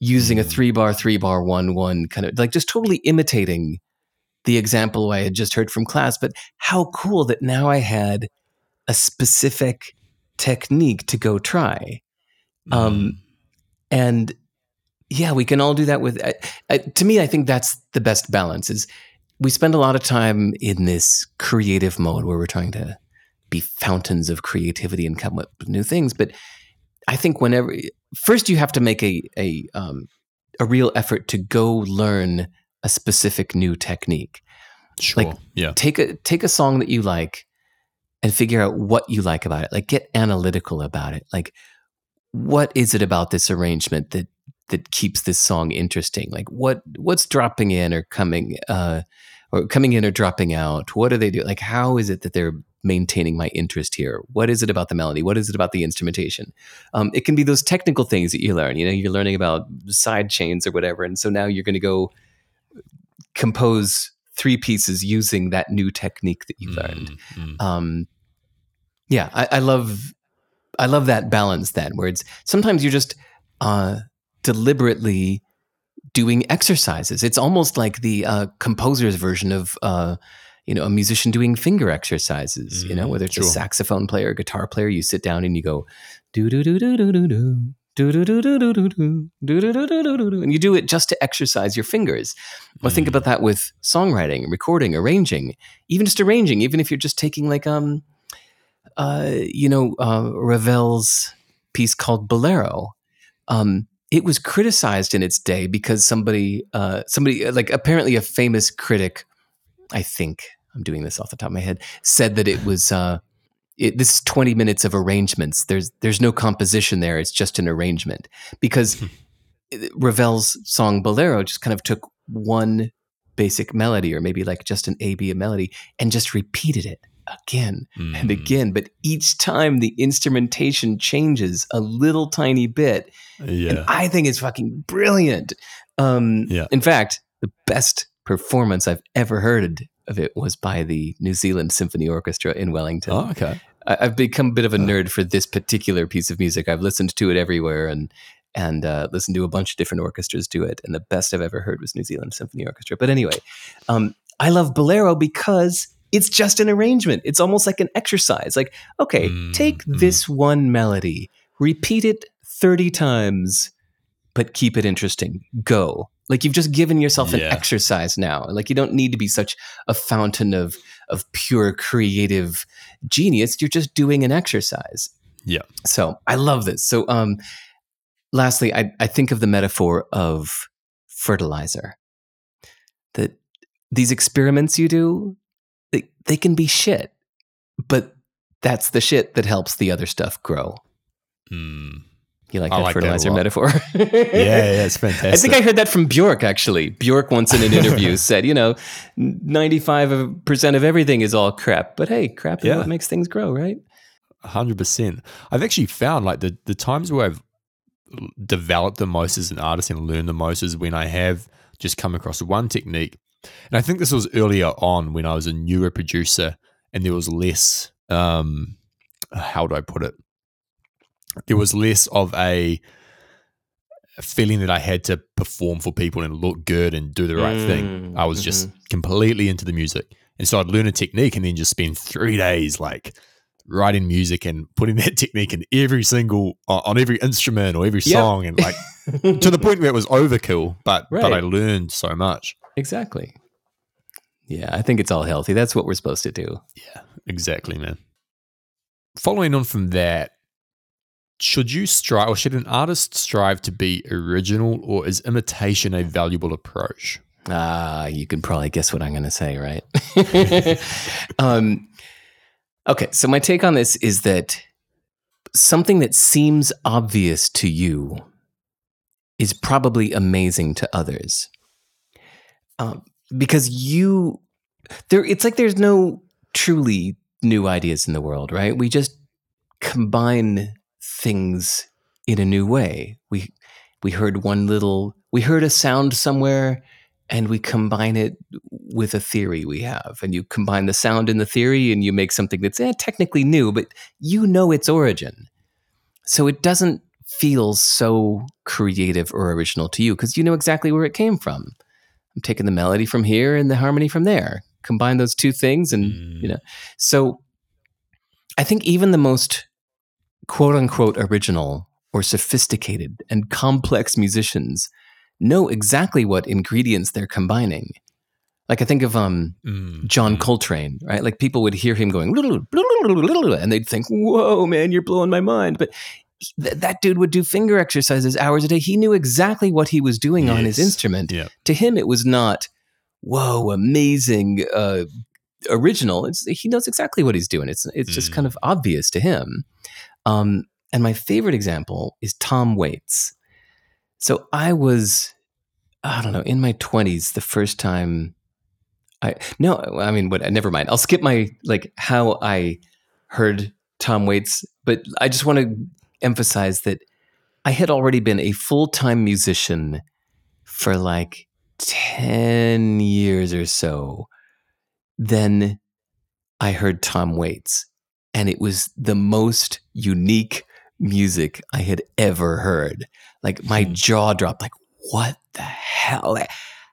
using a mm. three bar, three bar, one, one kind of like just totally imitating the example I had just heard from class. But how cool that now I had a specific technique to go try. Um, mm. And yeah, we can all do that with. To me, I think that's the best balance. Is we spend a lot of time in this creative mode where we're trying to be fountains of creativity and come up with new things. But I think whenever first you have to make a a um, a real effort to go learn a specific new technique. Sure. Like, yeah. Take a take a song that you like and figure out what you like about it. Like, get analytical about it. Like, what is it about this arrangement that that keeps this song interesting? Like, what what's dropping in or coming uh, or coming in or dropping out? What do they do? Like, how is it that they're maintaining my interest here? What is it about the melody? What is it about the instrumentation? Um, it can be those technical things that you learn. You know, you're learning about side chains or whatever, and so now you're going to go compose three pieces using that new technique that you learned. Mm-hmm. Um, yeah, I, I, love I love that balance. Then where it's sometimes you're just uh, deliberately doing exercises. It's almost like the uh, composer's version of uh, you know a musician doing finger exercises. you know, Mm, whether it's sure. a saxophone player, or guitar player, you sit down and you go do do do do do do do. Do do do do do do do do do do do do do do, and you do it just to exercise your fingers. Well, think Mm. about that with songwriting, recording, arranging, even just arranging. Even if you're just taking like um, uh, you know, uh, Ravel's piece called Bolero. Um, it was criticized in its day because somebody, uh, somebody like apparently a famous critic, I think I'm doing this off the top of my head, said that it was uh, it, this is 20 minutes of arrangements. There's there's no composition there. It's just an arrangement because Ravel's song Bolero just kind of took one basic melody or maybe like just an A B melody and just repeated it again and Mm. again. But each time the instrumentation changes a little tiny bit. And I think it's fucking brilliant. Um, Yeah. In fact, the best performance I've ever heard of it was by the New Zealand Symphony Orchestra in Wellington. Oh, okay. I, I've become a bit of a Oh. nerd for this particular piece of music. I've listened to it everywhere and and uh, listened to a bunch of different orchestras do it. And the best I've ever heard was New Zealand Symphony Orchestra. But anyway, um, I love Bolero because it's just an arrangement. It's almost like an exercise. Like, okay, Mm, take this one melody, repeat it 30 times, but keep it interesting. Go. Like you've just given yourself an Yeah. exercise now. Like you don't need to be such a fountain of of pure creative genius. You're just doing an exercise. Yeah. So I love this. So um lastly, I, I think of the metaphor of fertilizer. That these experiments you do, they, they can be shit, but that's the shit that helps the other stuff grow. Mm. You like I that like fertilizer lot. metaphor? Yeah, yeah, it's fantastic. I think I heard that from Bjork actually. Bjork once in an interview said, you know, 95% of everything is all crap, but hey, crap is Yeah. what makes things grow, right? hundred percent. I've actually found like the the times where I've developed the most as an artist and learned the most is when I have just come across one technique. And I think this was earlier on when I was a newer producer and there was less um how do I put it? There was less of a feeling that I had to perform for people and look good and do the right thing. Mm, I was just completely into the music. And so I'd learn a technique and then just spend three days like writing music and putting that technique in every single on on every instrument or every Yep. song and like to the point where it was overkill, but but I learned so much. Exactly. Yeah, I think it's all healthy. That's what we're supposed to do. Yeah, exactly, man. Following on from that, should you strive or should an artist strive to be original or is imitation a valuable approach? Ah, you can probably guess what I'm going to say, right? um, okay, so my take on this is that something that seems obvious to you is probably amazing to others, um, because you there. It's like there's no truly new ideas in the world, right? We just combine things in a new way. We we heard one little we heard a sound somewhere and we combine it with a theory we have and you combine the sound and the theory and you make something that's eh, technically new but you know its origin so it doesn't feel so creative or original to you because you know exactly where it came from i'm taking the melody from here and the harmony from there combine those two things and Mm. you know so i think even the most quote unquote original or sophisticated and complex musicians know exactly what ingredients they're combining. Like I think of um Mm, John mm. Coltrane, right? Like people would hear him going and they'd think, "Whoa, man, you're blowing my mind." But th- that dude would do finger exercises hours a day. He knew exactly what he was doing on his instrument. Yeah. To him, it was not, "Whoa, amazing." Uh, original it's, he knows exactly what he's doing it's it's just Mm. kind of obvious to him um, and my favorite example is Tom Waits. So I was, I don't know, in my 20s the first time I, no, I mean, what, never mind. I'll skip my, like, how I heard Tom Waits, but I just want to emphasize that I had already been a full time musician for like 10 years or so. Then I heard Tom Waits, and it was the most unique music I had ever heard. Like my Hmm. jaw dropped. Like, what the hell?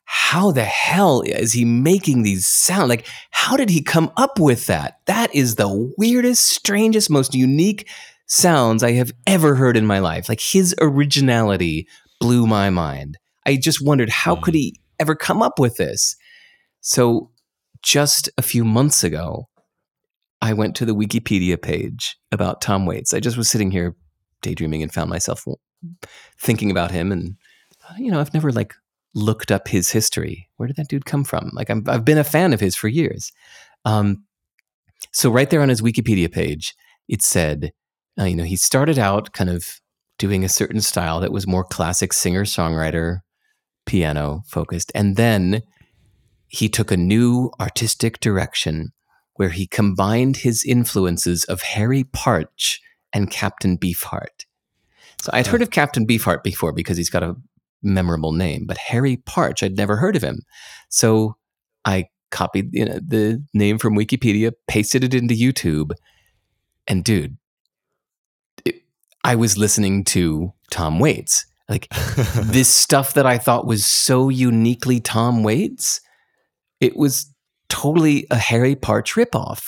How the hell is he making these sound? Like, how did he come up with that? That is the weirdest, strangest, most unique sounds I have ever heard in my life. Like his originality blew my mind. I just wondered how could he ever come up with this? So just a few months ago, I went to the Wikipedia page about Tom Waits. I just was sitting here daydreaming and found myself thinking about him and you know, I've never like looked up his history. Where did that dude come from? Like i have been a fan of his for years. Um, so right there on his Wikipedia page, it said, uh, you know, he started out kind of doing a certain style that was more classic singer songwriter, piano focused, and then he took a new artistic direction where he combined his influences of Harry Partch and Captain Beefheart. So I'd heard of Captain Beefheart before because he's got a memorable name, but Harry Partch, I'd never heard of him. So I copied you know, the name from Wikipedia, pasted it into YouTube, and dude, I was listening to Tom Waits. Like this stuff that I thought was so uniquely Tom Waits, it was totally a Harry Partch ripoff.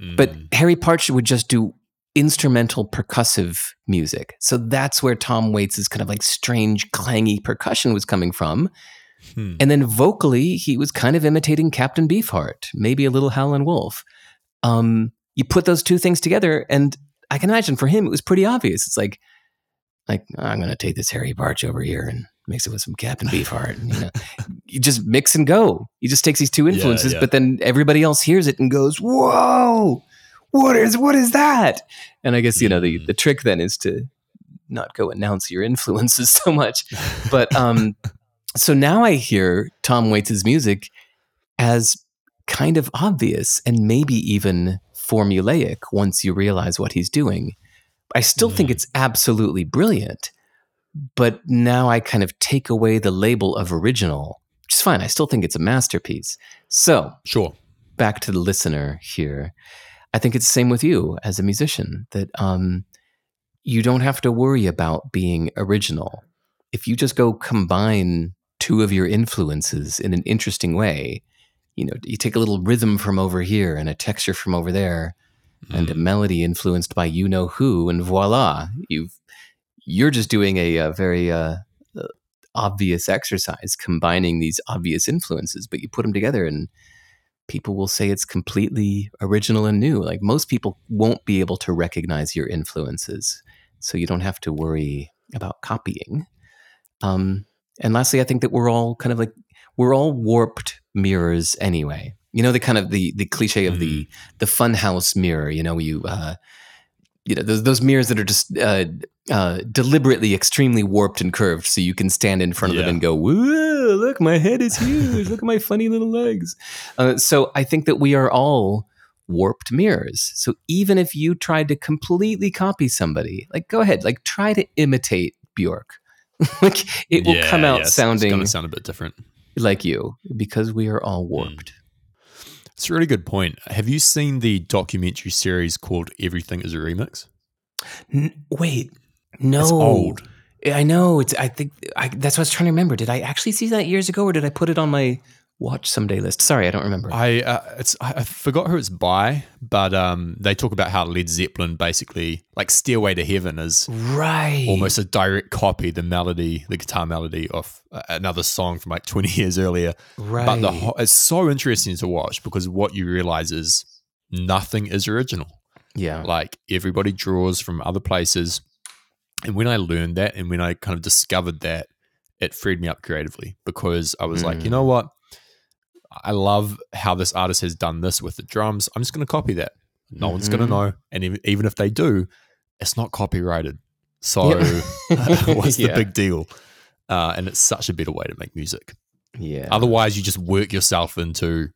Mm. But Harry Partch would just do instrumental percussive music. So that's where Tom Waits' kind of like strange clangy percussion was coming from. Hmm. And then vocally, he was kind of imitating Captain Beefheart, maybe a little Howlin' Wolf. Um, you put those two things together, and I can imagine for him it was pretty obvious. It's like, like I'm going to take this Harry Partch over here and mix it with some Captain Beefheart. And, you know, you just mix and go. He just takes these two influences, yeah, yeah. but then everybody else hears it and goes, "Whoa!" what is what is that? And I guess you know the hmm. the trick then is to not go announce your influences so much. But um, so now I hear Tom Waits' music as kind of obvious and maybe even formulaic once you realize what he's doing. I still mm. think hmm. it's absolutely brilliant, but now I kind of take away the label of original, which is fine. I still think it's a masterpiece. So, sure. Back to the listener here. I think it's the same with you as a musician that um, you don't have to worry about being original. If you just go combine two of your influences in an interesting way, you know, you take a little rhythm from over here and a texture from over there mm. and a mm. melody influenced by you know who, and voila, you've you're just doing a, a very uh, uh, obvious exercise combining these obvious influences, but you put them together and people will say it's completely original and new. Like most people won't be able to recognize your influences, so you don't have to worry about copying. Um, and lastly, I think that we're all kind of like we're all warped mirrors anyway. You know the kind of the the cliche of mm-hmm. the the funhouse mirror. You know you uh, you know those those mirrors that are just uh, uh, deliberately extremely warped and curved, so you can stand in front of yeah. them and go, "Whoa! Look, my head is huge. look at my funny little legs." Uh, so I think that we are all warped mirrors. So even if you tried to completely copy somebody, like go ahead, like try to imitate Bjork. like it will yeah, come out sounding it's going to sound a bit different, like you, because we are all warped. Mm. It's a really good point. Have you seen the documentary series called Everything is a Remix? N- wait, no. It's old. I know. It's. I think I, that's what I was trying to remember. Did I actually see that years ago, or did I put it on my watch someday list? Sorry, I don't remember. I uh, it's I forgot who it's by, but um, they talk about how Led Zeppelin basically like "Stairway to Heaven" is right, almost a direct copy, the melody, the guitar melody of uh, another song from like twenty years earlier. Right, but the it's so interesting to watch because what you realize is nothing is original. Yeah, like everybody draws from other places and when I learned that and when I kind of discovered that, it freed me up creatively because I was mm. like, you know mm. what? I love how this artist has done this with the drums. I'm just going to copy that. No mm-hmm. one's going to know. And even, even if they do, it's not copyrighted. So what's the yeah. big deal? Uh, and it's such a better way to make music. Yeah. Otherwise, you just work yourself into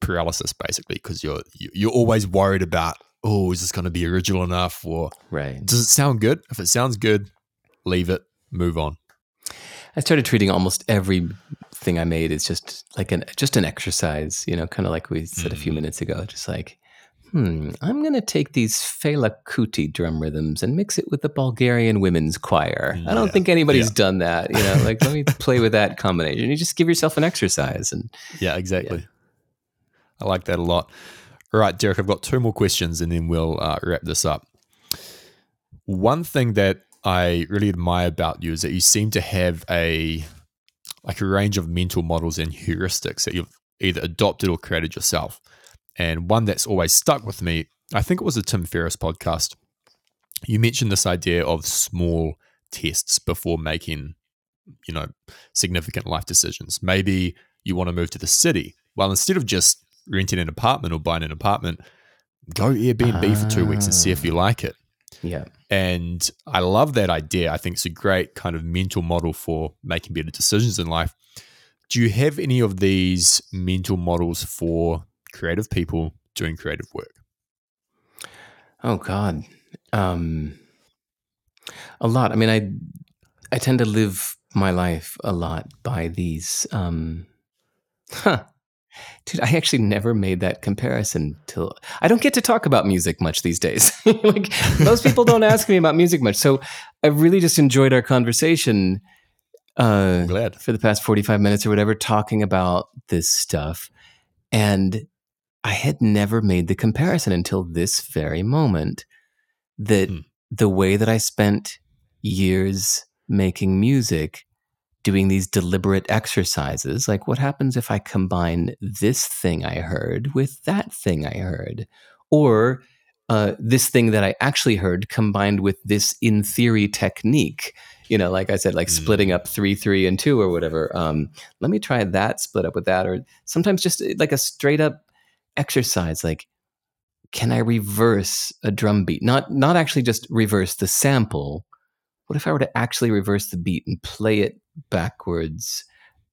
paralysis basically because you're you're always worried about oh, is this going to be original enough? Or right. does it sound good? If it sounds good, leave it, move on. I started treating almost every thing I made as just like an just an exercise, you know, kind of like we said mm. a few mm. minutes ago. Just like, hmm, I'm going to take these Fela Kuti drum rhythms and mix it with the Bulgarian women's choir. I don't Yeah. think anybody's Yeah. done that. You know, like let me play with that combination. You just give yourself an exercise, and Yeah, exactly. I like that a lot. All right, Derek, I've got two more questions and then we'll uh, wrap this up. One thing that I really admire about you is that you seem to have a like a range of mental models and heuristics that you've either adopted or created yourself. And one that's always stuck with me, I think it was a Tim Ferriss podcast. You mentioned this idea of small tests before making, you know, significant life decisions. Maybe you want to move to the city. Well, instead of just renting an apartment or buying an apartment, go Airbnb for two weeks and see if you ah. like it. Yeah, And I love that idea. I think it's a great kind of mental model for making better decisions in life. Do you have any of these mental models for creative people doing creative work? Oh God, um, a lot. I mean, I I tend to live my life a lot by these. Um, huh. Dude, I actually never made that comparison till I don't get to talk about music much these days. like most people don't ask me about music much, so I really just enjoyed our conversation uh, I'm glad. for the past forty five minutes or whatever, talking about this stuff, and I had never made the comparison until this very moment that Hmm. the way that I spent years making music, doing these deliberate exercises, like what happens if I combine this thing I heard with that thing I heard? Or uh, this thing that I actually heard combined with this in theory technique. You know, like I said, like Hmm. splitting up three, three, and two, or whatever. Um, let me try that split up with that, or sometimes just uh, like a straight up exercise like can i reverse a drum beat not not actually just reverse the sample what if i were to actually reverse the beat and play it backwards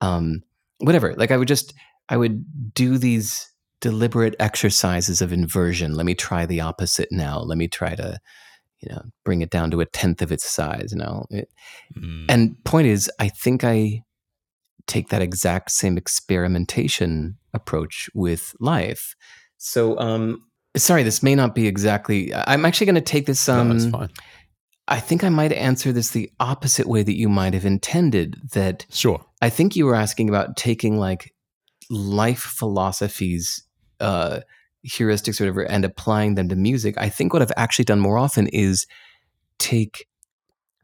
um whatever like i would just i would do these deliberate exercises of inversion let me try the opposite now let me try to you know bring it down to a tenth of its size now It- Mm. and point is, I think I take that exact same experimentation approach with life. So, um, sorry, this may not be exactly. I'm actually going to take this. no, Um, that's fine. I think I might answer this the opposite way that you might have intended. That Sure. I think you were asking about taking like life philosophies, uh, heuristics, or whatever, and applying them to music. I think what I've actually done more often is take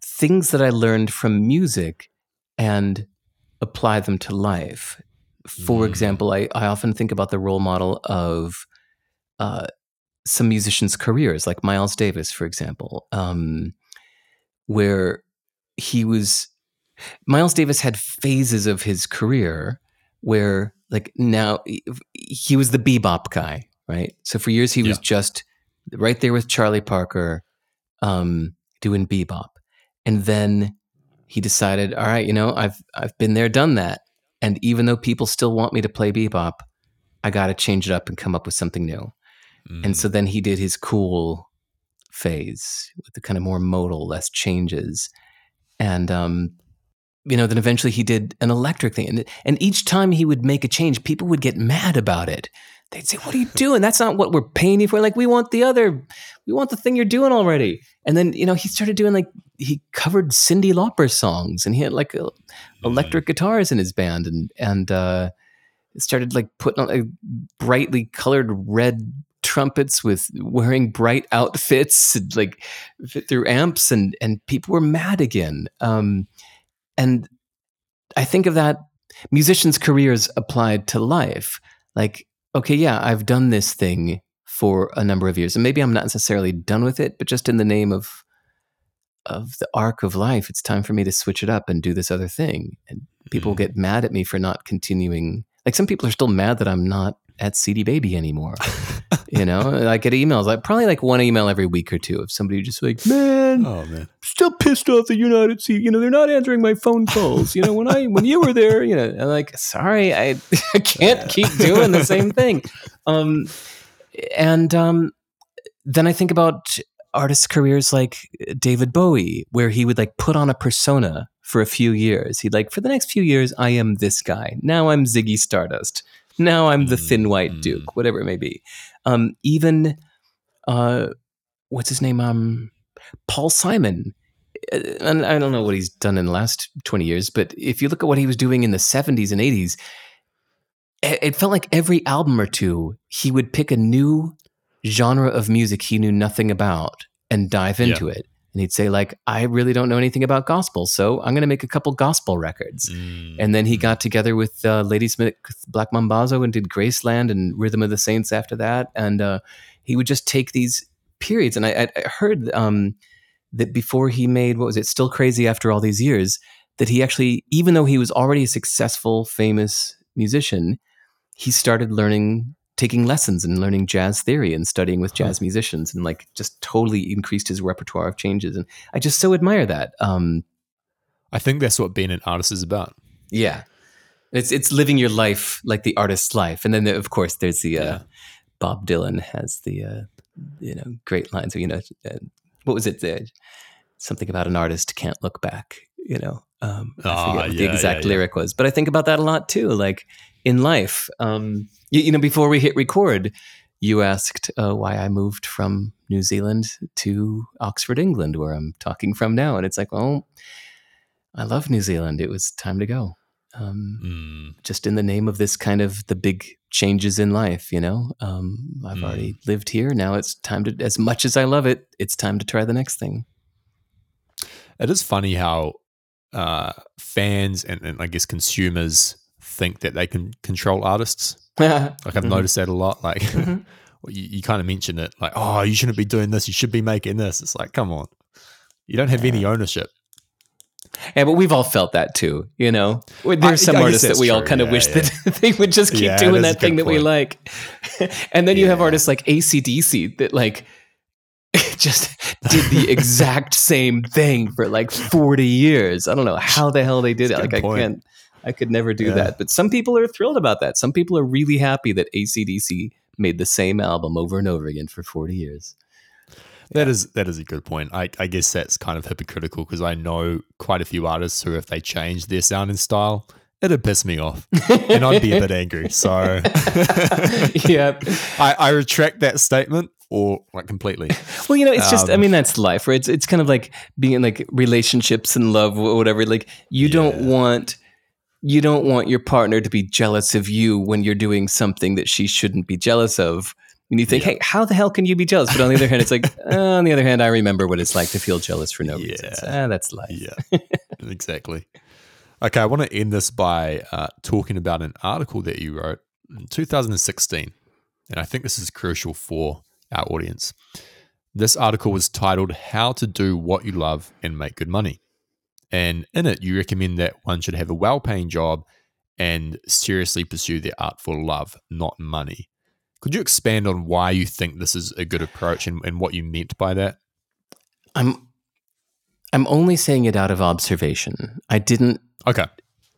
things that I learned from music and apply them to life. For Mm. example, I, I often think about the role model of uh, some musicians' careers, like Miles Davis, for example, um, where he was. Miles Davis had phases of his career where, like, now he was the bebop guy, right? So for years he was just right there with Charlie Parker, um, doing bebop, and then he decided, all right, you know, I've I've been there, done that, and even though people still want me to play bebop, I got to change it up and come up with something new. And Mm. so then he did his cool phase with the kind of more modal, less changes. And um, you know, then eventually he did an electric thing. And and each time he would make a change, people would get mad about it. They'd say, What are you doing? That's not what we're paying you for. Like, we want the other, we want the thing you're doing already. And then, you know, he started doing like he covered Cyndi Lauper songs and he had like a, electric guitars in his band and and uh started like putting on like brightly colored red trumpets with wearing bright outfits and, like fit through amps and and people were mad again. Um and i think of that musicians careers applied to life. Like okay yeah i've done this thing for a number of years and maybe i'm not necessarily done with it but just in the name of of the arc of life it's time for me to switch it up and do this other thing. And people Mm. get mad at me for not continuing like some people are still mad that i'm not at cd baby anymore you know i get emails like probably like one email every week or two of somebody just like man Oh man. still pissed off that you're not at C. You know, they're not answering my phone calls. You know, when I when you were there, you know, I'm like, sorry, I, I can't keep doing the same thing. Um, and um, then I think about artists' careers like David Bowie, where he would like put on a persona for a few years. He'd like, for the next few years, I am this guy. Now I'm Ziggy Stardust. Now I'm the thin Mm, white duke, whatever it may be. Um, even uh, what's his name? Um, Paul Simon. Uh, And I don't know what he's done in the last 20 years, but if you look at what he was doing in the 70s and 80s, it felt like every album or two, he would pick a new genre of music he knew nothing about and dive Yeah. into it. And he'd say, like, I really don't know anything about gospel, so I'm going to make a couple gospel records. Mm, And then he mm. got together with uh, Ladysmith Black Mambazo and did Graceland and Rhythm of the Saints after that. And uh, he would just take these periods. And I, I I heard um, that before he made, what was it, Still Crazy After All These Years, that he actually, even though he was already a successful, famous musician, he started learning, taking lessons and learning jazz theory and studying with Huh. jazz musicians and like just totally increased his repertoire of changes. And I just so admire that. Um, I think that's what being an artist is about. yeah. It's it's living your life like the artist's life. And then of course there's the uh, Yeah. Bob Dylan has the uh, you know great lines of you know uh, what was it uh, something about an artist can't look back, you know. Um, I forget what the exact yeah. lyric was, but I think about that a lot too like in life. Um, you, you know before we hit record you asked uh, why I moved from New Zealand to Oxford, England, where I'm talking from now. And it's like, well, I love New Zealand. It was time to go. Um, Mm, just in the name of this kind of the big changes in life, you know. Um, I've Mm. already lived here. Now it's time to, as much as I love it, it's time to try the next thing. It is funny how uh, fans and, and I guess consumers think that they can control artists. Like I've Mhm. noticed that a lot. Like Mhm. you, you kind of mentioned it, like, oh, you shouldn't be doing this. You should be making this. It's like, come on, you don't have any ownership. Yeah, but we've all felt that too, you know. There's some I guess artists that we all kind of yeah, wish yeah. that they would just keep Yeah, doing that thing good that we like. and then you have artists like ACDC that like just did the exact same thing for like 40 years. I don't know how the hell they did That's it. Like good I can't I could never do Yeah. that. But some people are thrilled about that. Some people are really happy that ACDC made the same album over and over again for 40 years. That is that is a good point. I, I guess that's kind of hypocritical because I know quite a few artists who, if they changed their sound and style, it'd piss me off, and I'd be a bit angry. So yeah. I, I retract that statement, or like completely. Well, you know, it's just, I Um, mean, that's life, right? It's, it's kind of like being in like relationships and love or whatever. Like you don't want, you don't want your partner to be jealous of you when you're doing something that she shouldn't be jealous of. And you think, Yeah. hey, how the hell can you be jealous? But on the other hand, it's like, uh, on the other hand, I remember what it's like to feel jealous for no reason. So, Yeah. ah, that's life. Yeah, exactly. Okay, I want to end this by uh, talking about an article that you wrote in 2016, and I think this is crucial for our audience. This article was titled "How to Do What You Love and Make Good Money," and in it, you recommend that one should have a well-paying job and seriously pursue their art for love, not money. Could you expand on why you think this is a good approach and, and what you meant by that? I'm, I'm only saying it out of observation. I didn't Okay.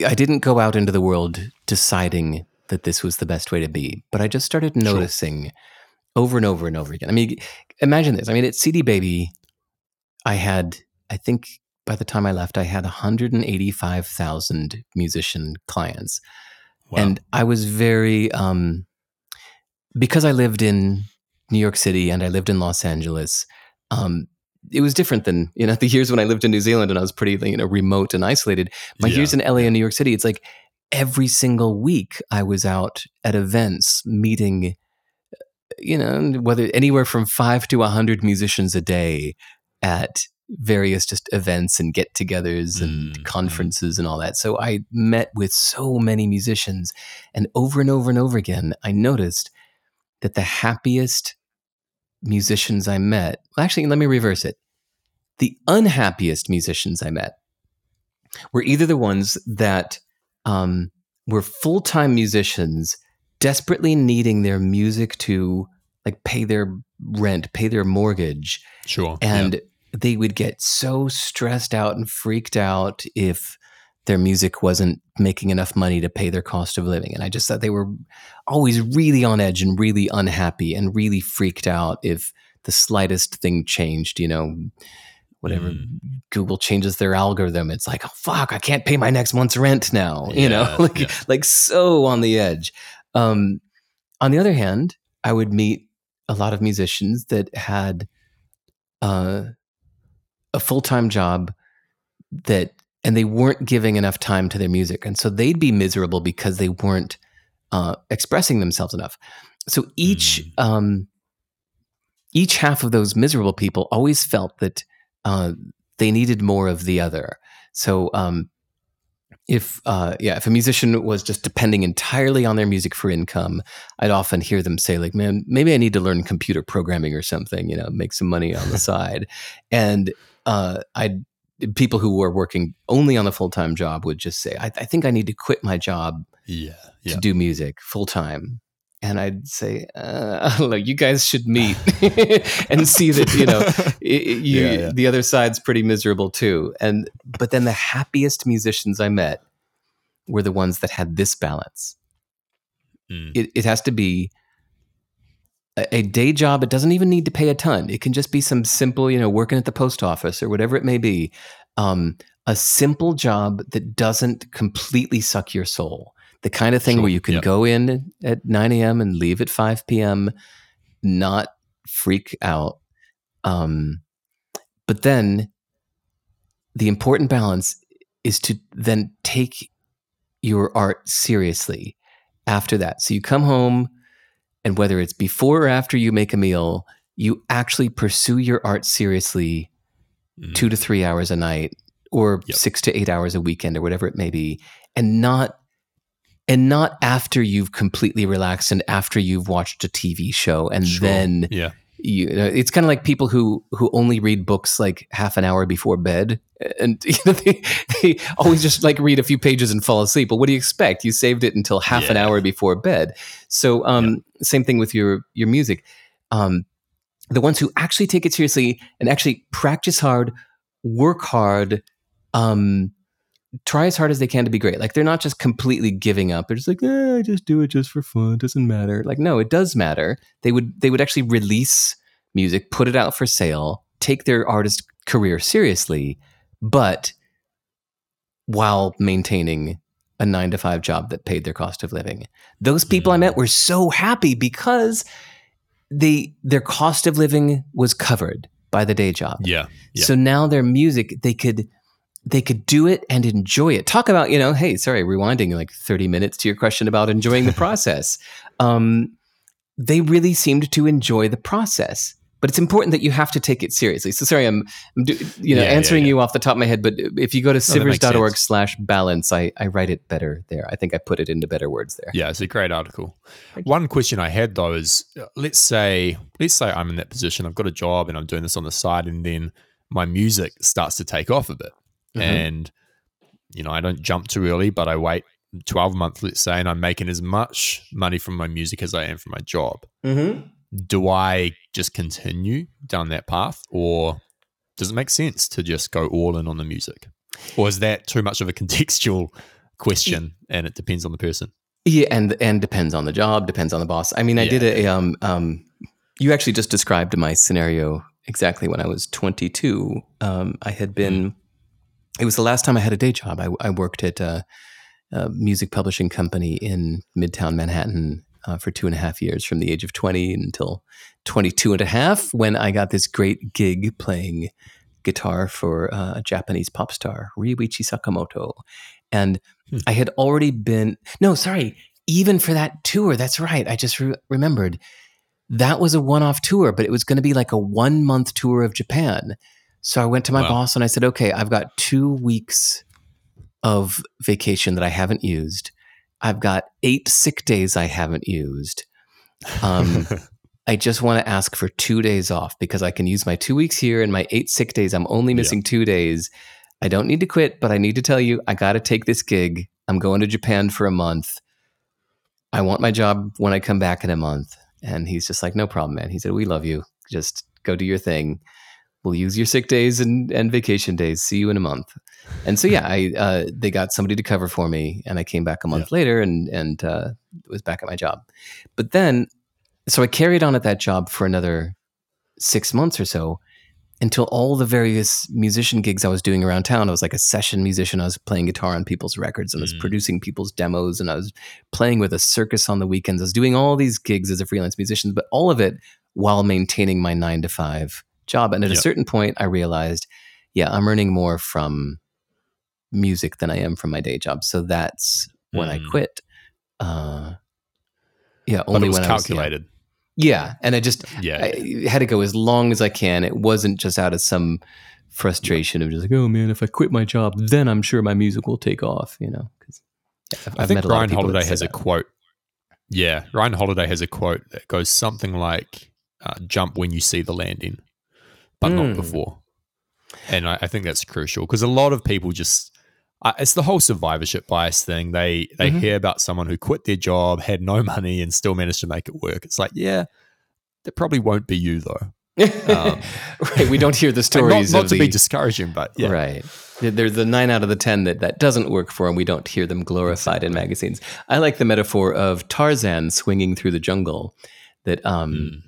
I didn't go out into the world deciding that this was the best way to be, but I just started noticing over and over and over again. I mean, imagine this. I mean, at CD Baby, I had, I think by the time I left, I had 185,000 musician clients. Wow. And I was very, um, because I lived in New York City and I lived in Los Angeles, um, it was different than you know the years when I lived in New Zealand and I was pretty you know remote and isolated. My Yeah. years in LA and New York City, it's like every single week I was out at events meeting, you know, whether anywhere from five to a hundred musicians a day at various just events and get-togethers and Mm, mm. conferences and all that. So I met with so many musicians, and over and over and over again, I noticed that the happiest musicians I met, well, actually, let me reverse it. The unhappiest musicians I met were either the ones that um, were full time musicians desperately needing their music to like pay their rent, pay their mortgage, Sure. and they would get so stressed out and freaked out if their music wasn't making enough money to pay their cost of living. And I just thought they were always really on edge and really unhappy and really freaked out if the slightest thing changed, you know, whatever Mm. Google changes their algorithm. It's like, oh fuck, I can't pay my next month's rent now. You know, like yeah. like so on the edge. Um, on the other hand, I would meet a lot of musicians that had uh, a full time job that, and they weren't giving enough time to their music, and so they'd be miserable because they weren't uh, expressing themselves enough. So each Mm. um, each half of those miserable people always felt that uh, they needed more of the other. So um, if uh, yeah, if a musician was just depending entirely on their music for income, I'd often hear them say like, "Man, maybe I need to learn computer programming or something. You know, make some money on the side." And uh, I people who were working only on the full time job would just say, I, "I think I need to quit my job Yeah. Yeah. to do music full time." And I'd say, uh, I don't know, you guys should meet and see that, you know, i- i- you, yeah. the other side's pretty miserable too. And, but then the happiest musicians I met were the ones that had this balance. Mm. It, it has to be a, day job. It doesn't even need to pay a ton. It can just be some simple, you know, working at the post office or whatever it may be. Um, a simple job that doesn't completely suck your soul. The kind of thing Sure. where you can Yep. go in at 9 a.m. and leave at 5 p.m., not freak out. Um, but then the important balance is to then take your art seriously after that. So you come home, and whether it's before or after you make a meal, you actually pursue your art seriously Mm. two to three hours a night or Yep. six to eight hours a weekend or whatever it may be and not and not after you've completely relaxed and after you've watched a tv show and Sure. then Yeah. You know, it's kind of like people who who only read books like half an hour before bed and you know, they, they always just like read a few pages and fall asleep. But what do you expect? You saved it until half an hour before bed. So um same thing with your your music. Um the ones who actually take it seriously and actually practice hard work hard um try as hard as they can to be great. Like they're not just completely giving up. They're just like eh, i just do it just for fun. It doesn't matter. Like no it does matter. They would they would actually release music put it out for sale take their artist career seriously but while maintaining a 9 to 5 job that paid their cost of living. Those people i met were so happy because they their cost of living was covered by the day job. Yeah. Yeah. so now their music, they could they could do it and enjoy it. Talk about, you know, hey, sorry, rewinding like 30 minutes to your question about enjoying the process. Um, they really seemed to enjoy the process. But it's important that you have to take it seriously. So sorry, I'm, I'm do, you know Yeah, yeah, answering yeah. you off the top of my head. But if you go to that makes sivers.org sense. slash balance, I, I write it better there. I think I put it into better words there. Yeah, it's a great article. One question I had though is, uh, let's say, let's say I'm in that position. I've got a job and I'm doing this on the side, and then my music starts to take off a bit, Mhm. and you know I don't jump too early, but I wait 12 months, let's say, and I'm making as much money from my music as I am from my job. Mm-hmm. Do I just continue down that path, or does it make sense to just go all in on the music, or is that too much of a contextual question, and it depends on the person? Yeah, and and depends on the job, depends on the boss. I mean, I Yeah, did a um um. You actually just described my scenario exactly when I was 22. Um, I had been. It was the last time I had a day job. I, I worked at a, a music publishing company in Midtown Manhattan uh, for two and a half years, from the age of 20 until 22 and a half, when I got this great gig playing guitar for uh, a Japanese pop star, Ryuichi Sakamoto. And Hmm. I had already been, no, sorry, even for that tour, that's right. I just re- remembered that was a one off tour, but it was going to be like a one month tour of Japan. So I went to my Wow. boss and I said, okay, I've got two weeks of vacation that I haven't used. I've got eight sick days I haven't used. Um, I just want to ask for two days off because I can use my two weeks here and my eight sick days. I'm only Yeah. missing two days. I don't need to quit, but I need to tell you, I got to take this gig. I'm going to Japan for a month. I want my job when I come back in a month. And he's just like, no problem, man. He said, we love you. Just go do your thing. We'll use your sick days and, and vacation days. See you in a month. And so, yeah, I uh, they got somebody to cover for me, and I came back a month later and and uh, was back at my job. But then, so I carried on at that job for another six months or so, until all the various musician gigs I was doing around town. I was like a session musician. I was playing guitar on people's records and I was Mm. producing people's demos and I was playing with a circus on the weekends. I was doing all these gigs as a freelance musician, but all of it while maintaining my nine to five job. And at a certain point, I realized, yeah, I'm earning more from music than I am from my day job. So that's when I Mm. quit. Uh, yeah, only it was when I was yeah. calculated. Yeah, and I just Yeah. I had to go as long as I can. It wasn't just out of some frustration of just like, oh man, if I quit my job, then I'm sure my music will take off. You know, because I think Ryan Holiday has a quote. Yeah, Ryan Holiday has a quote that goes something like, uh, "Jump when you see the landing, but not Mm. before." And I, I think that's crucial because a lot of people just uh, it's the whole survivorship bias thing. They they Mhm. hear about someone who quit their job, had no money, and still managed to make it work. It's like, yeah, that probably won't be you though. Um, right. We don't hear the stories. not, not to the, be discouraging, but yeah, Right. There's the nine out of the 10 that that doesn't work for, and we don't hear them glorified in magazines. I like the metaphor of Tarzan swinging through the jungle. That um, Mm.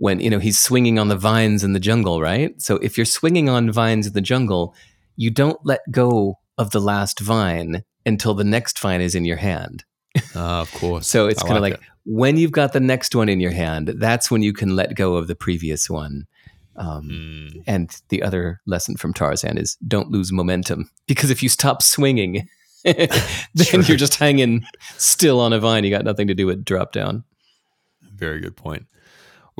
When, you know, he's swinging on the vines in the jungle, right? So if you're swinging on vines in the jungle, you don't let go of the last vine until the next vine is in your hand. Ah, of course. So it's kind of like like when you've got the next one in your hand, that's when you can let go of the previous one. Um, Mm. and the other lesson from Tarzan is don't lose momentum because if you stop swinging, then you're just hanging still on a vine. You got nothing to do but drop down. Very good point.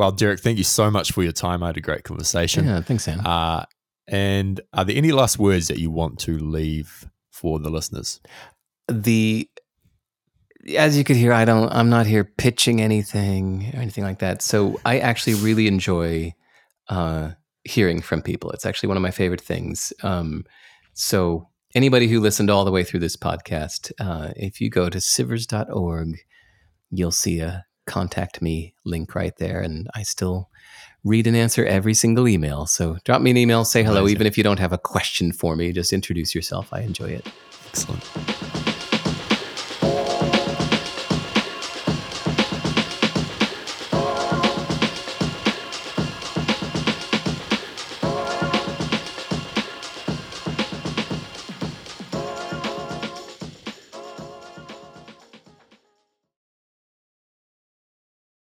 Well, Derek, thank you so much for your time. I had a great conversation. Yeah, thanks, Sam. Uh, and are there any last words that you want to leave for the listeners? the as you could hear, I don't. I'm not here pitching anything or anything like that. So I actually really enjoy uh, hearing from people. It's actually one of my favorite things. Um, so anybody who listened all the way through this podcast, uh, if you go to sivers.org, you'll see a contact me link right there, and I still read and answer every single email. So drop me an email, say hello, Amazing. even if you don't have a question for me. Just introduce yourself. I enjoy it. Excellent.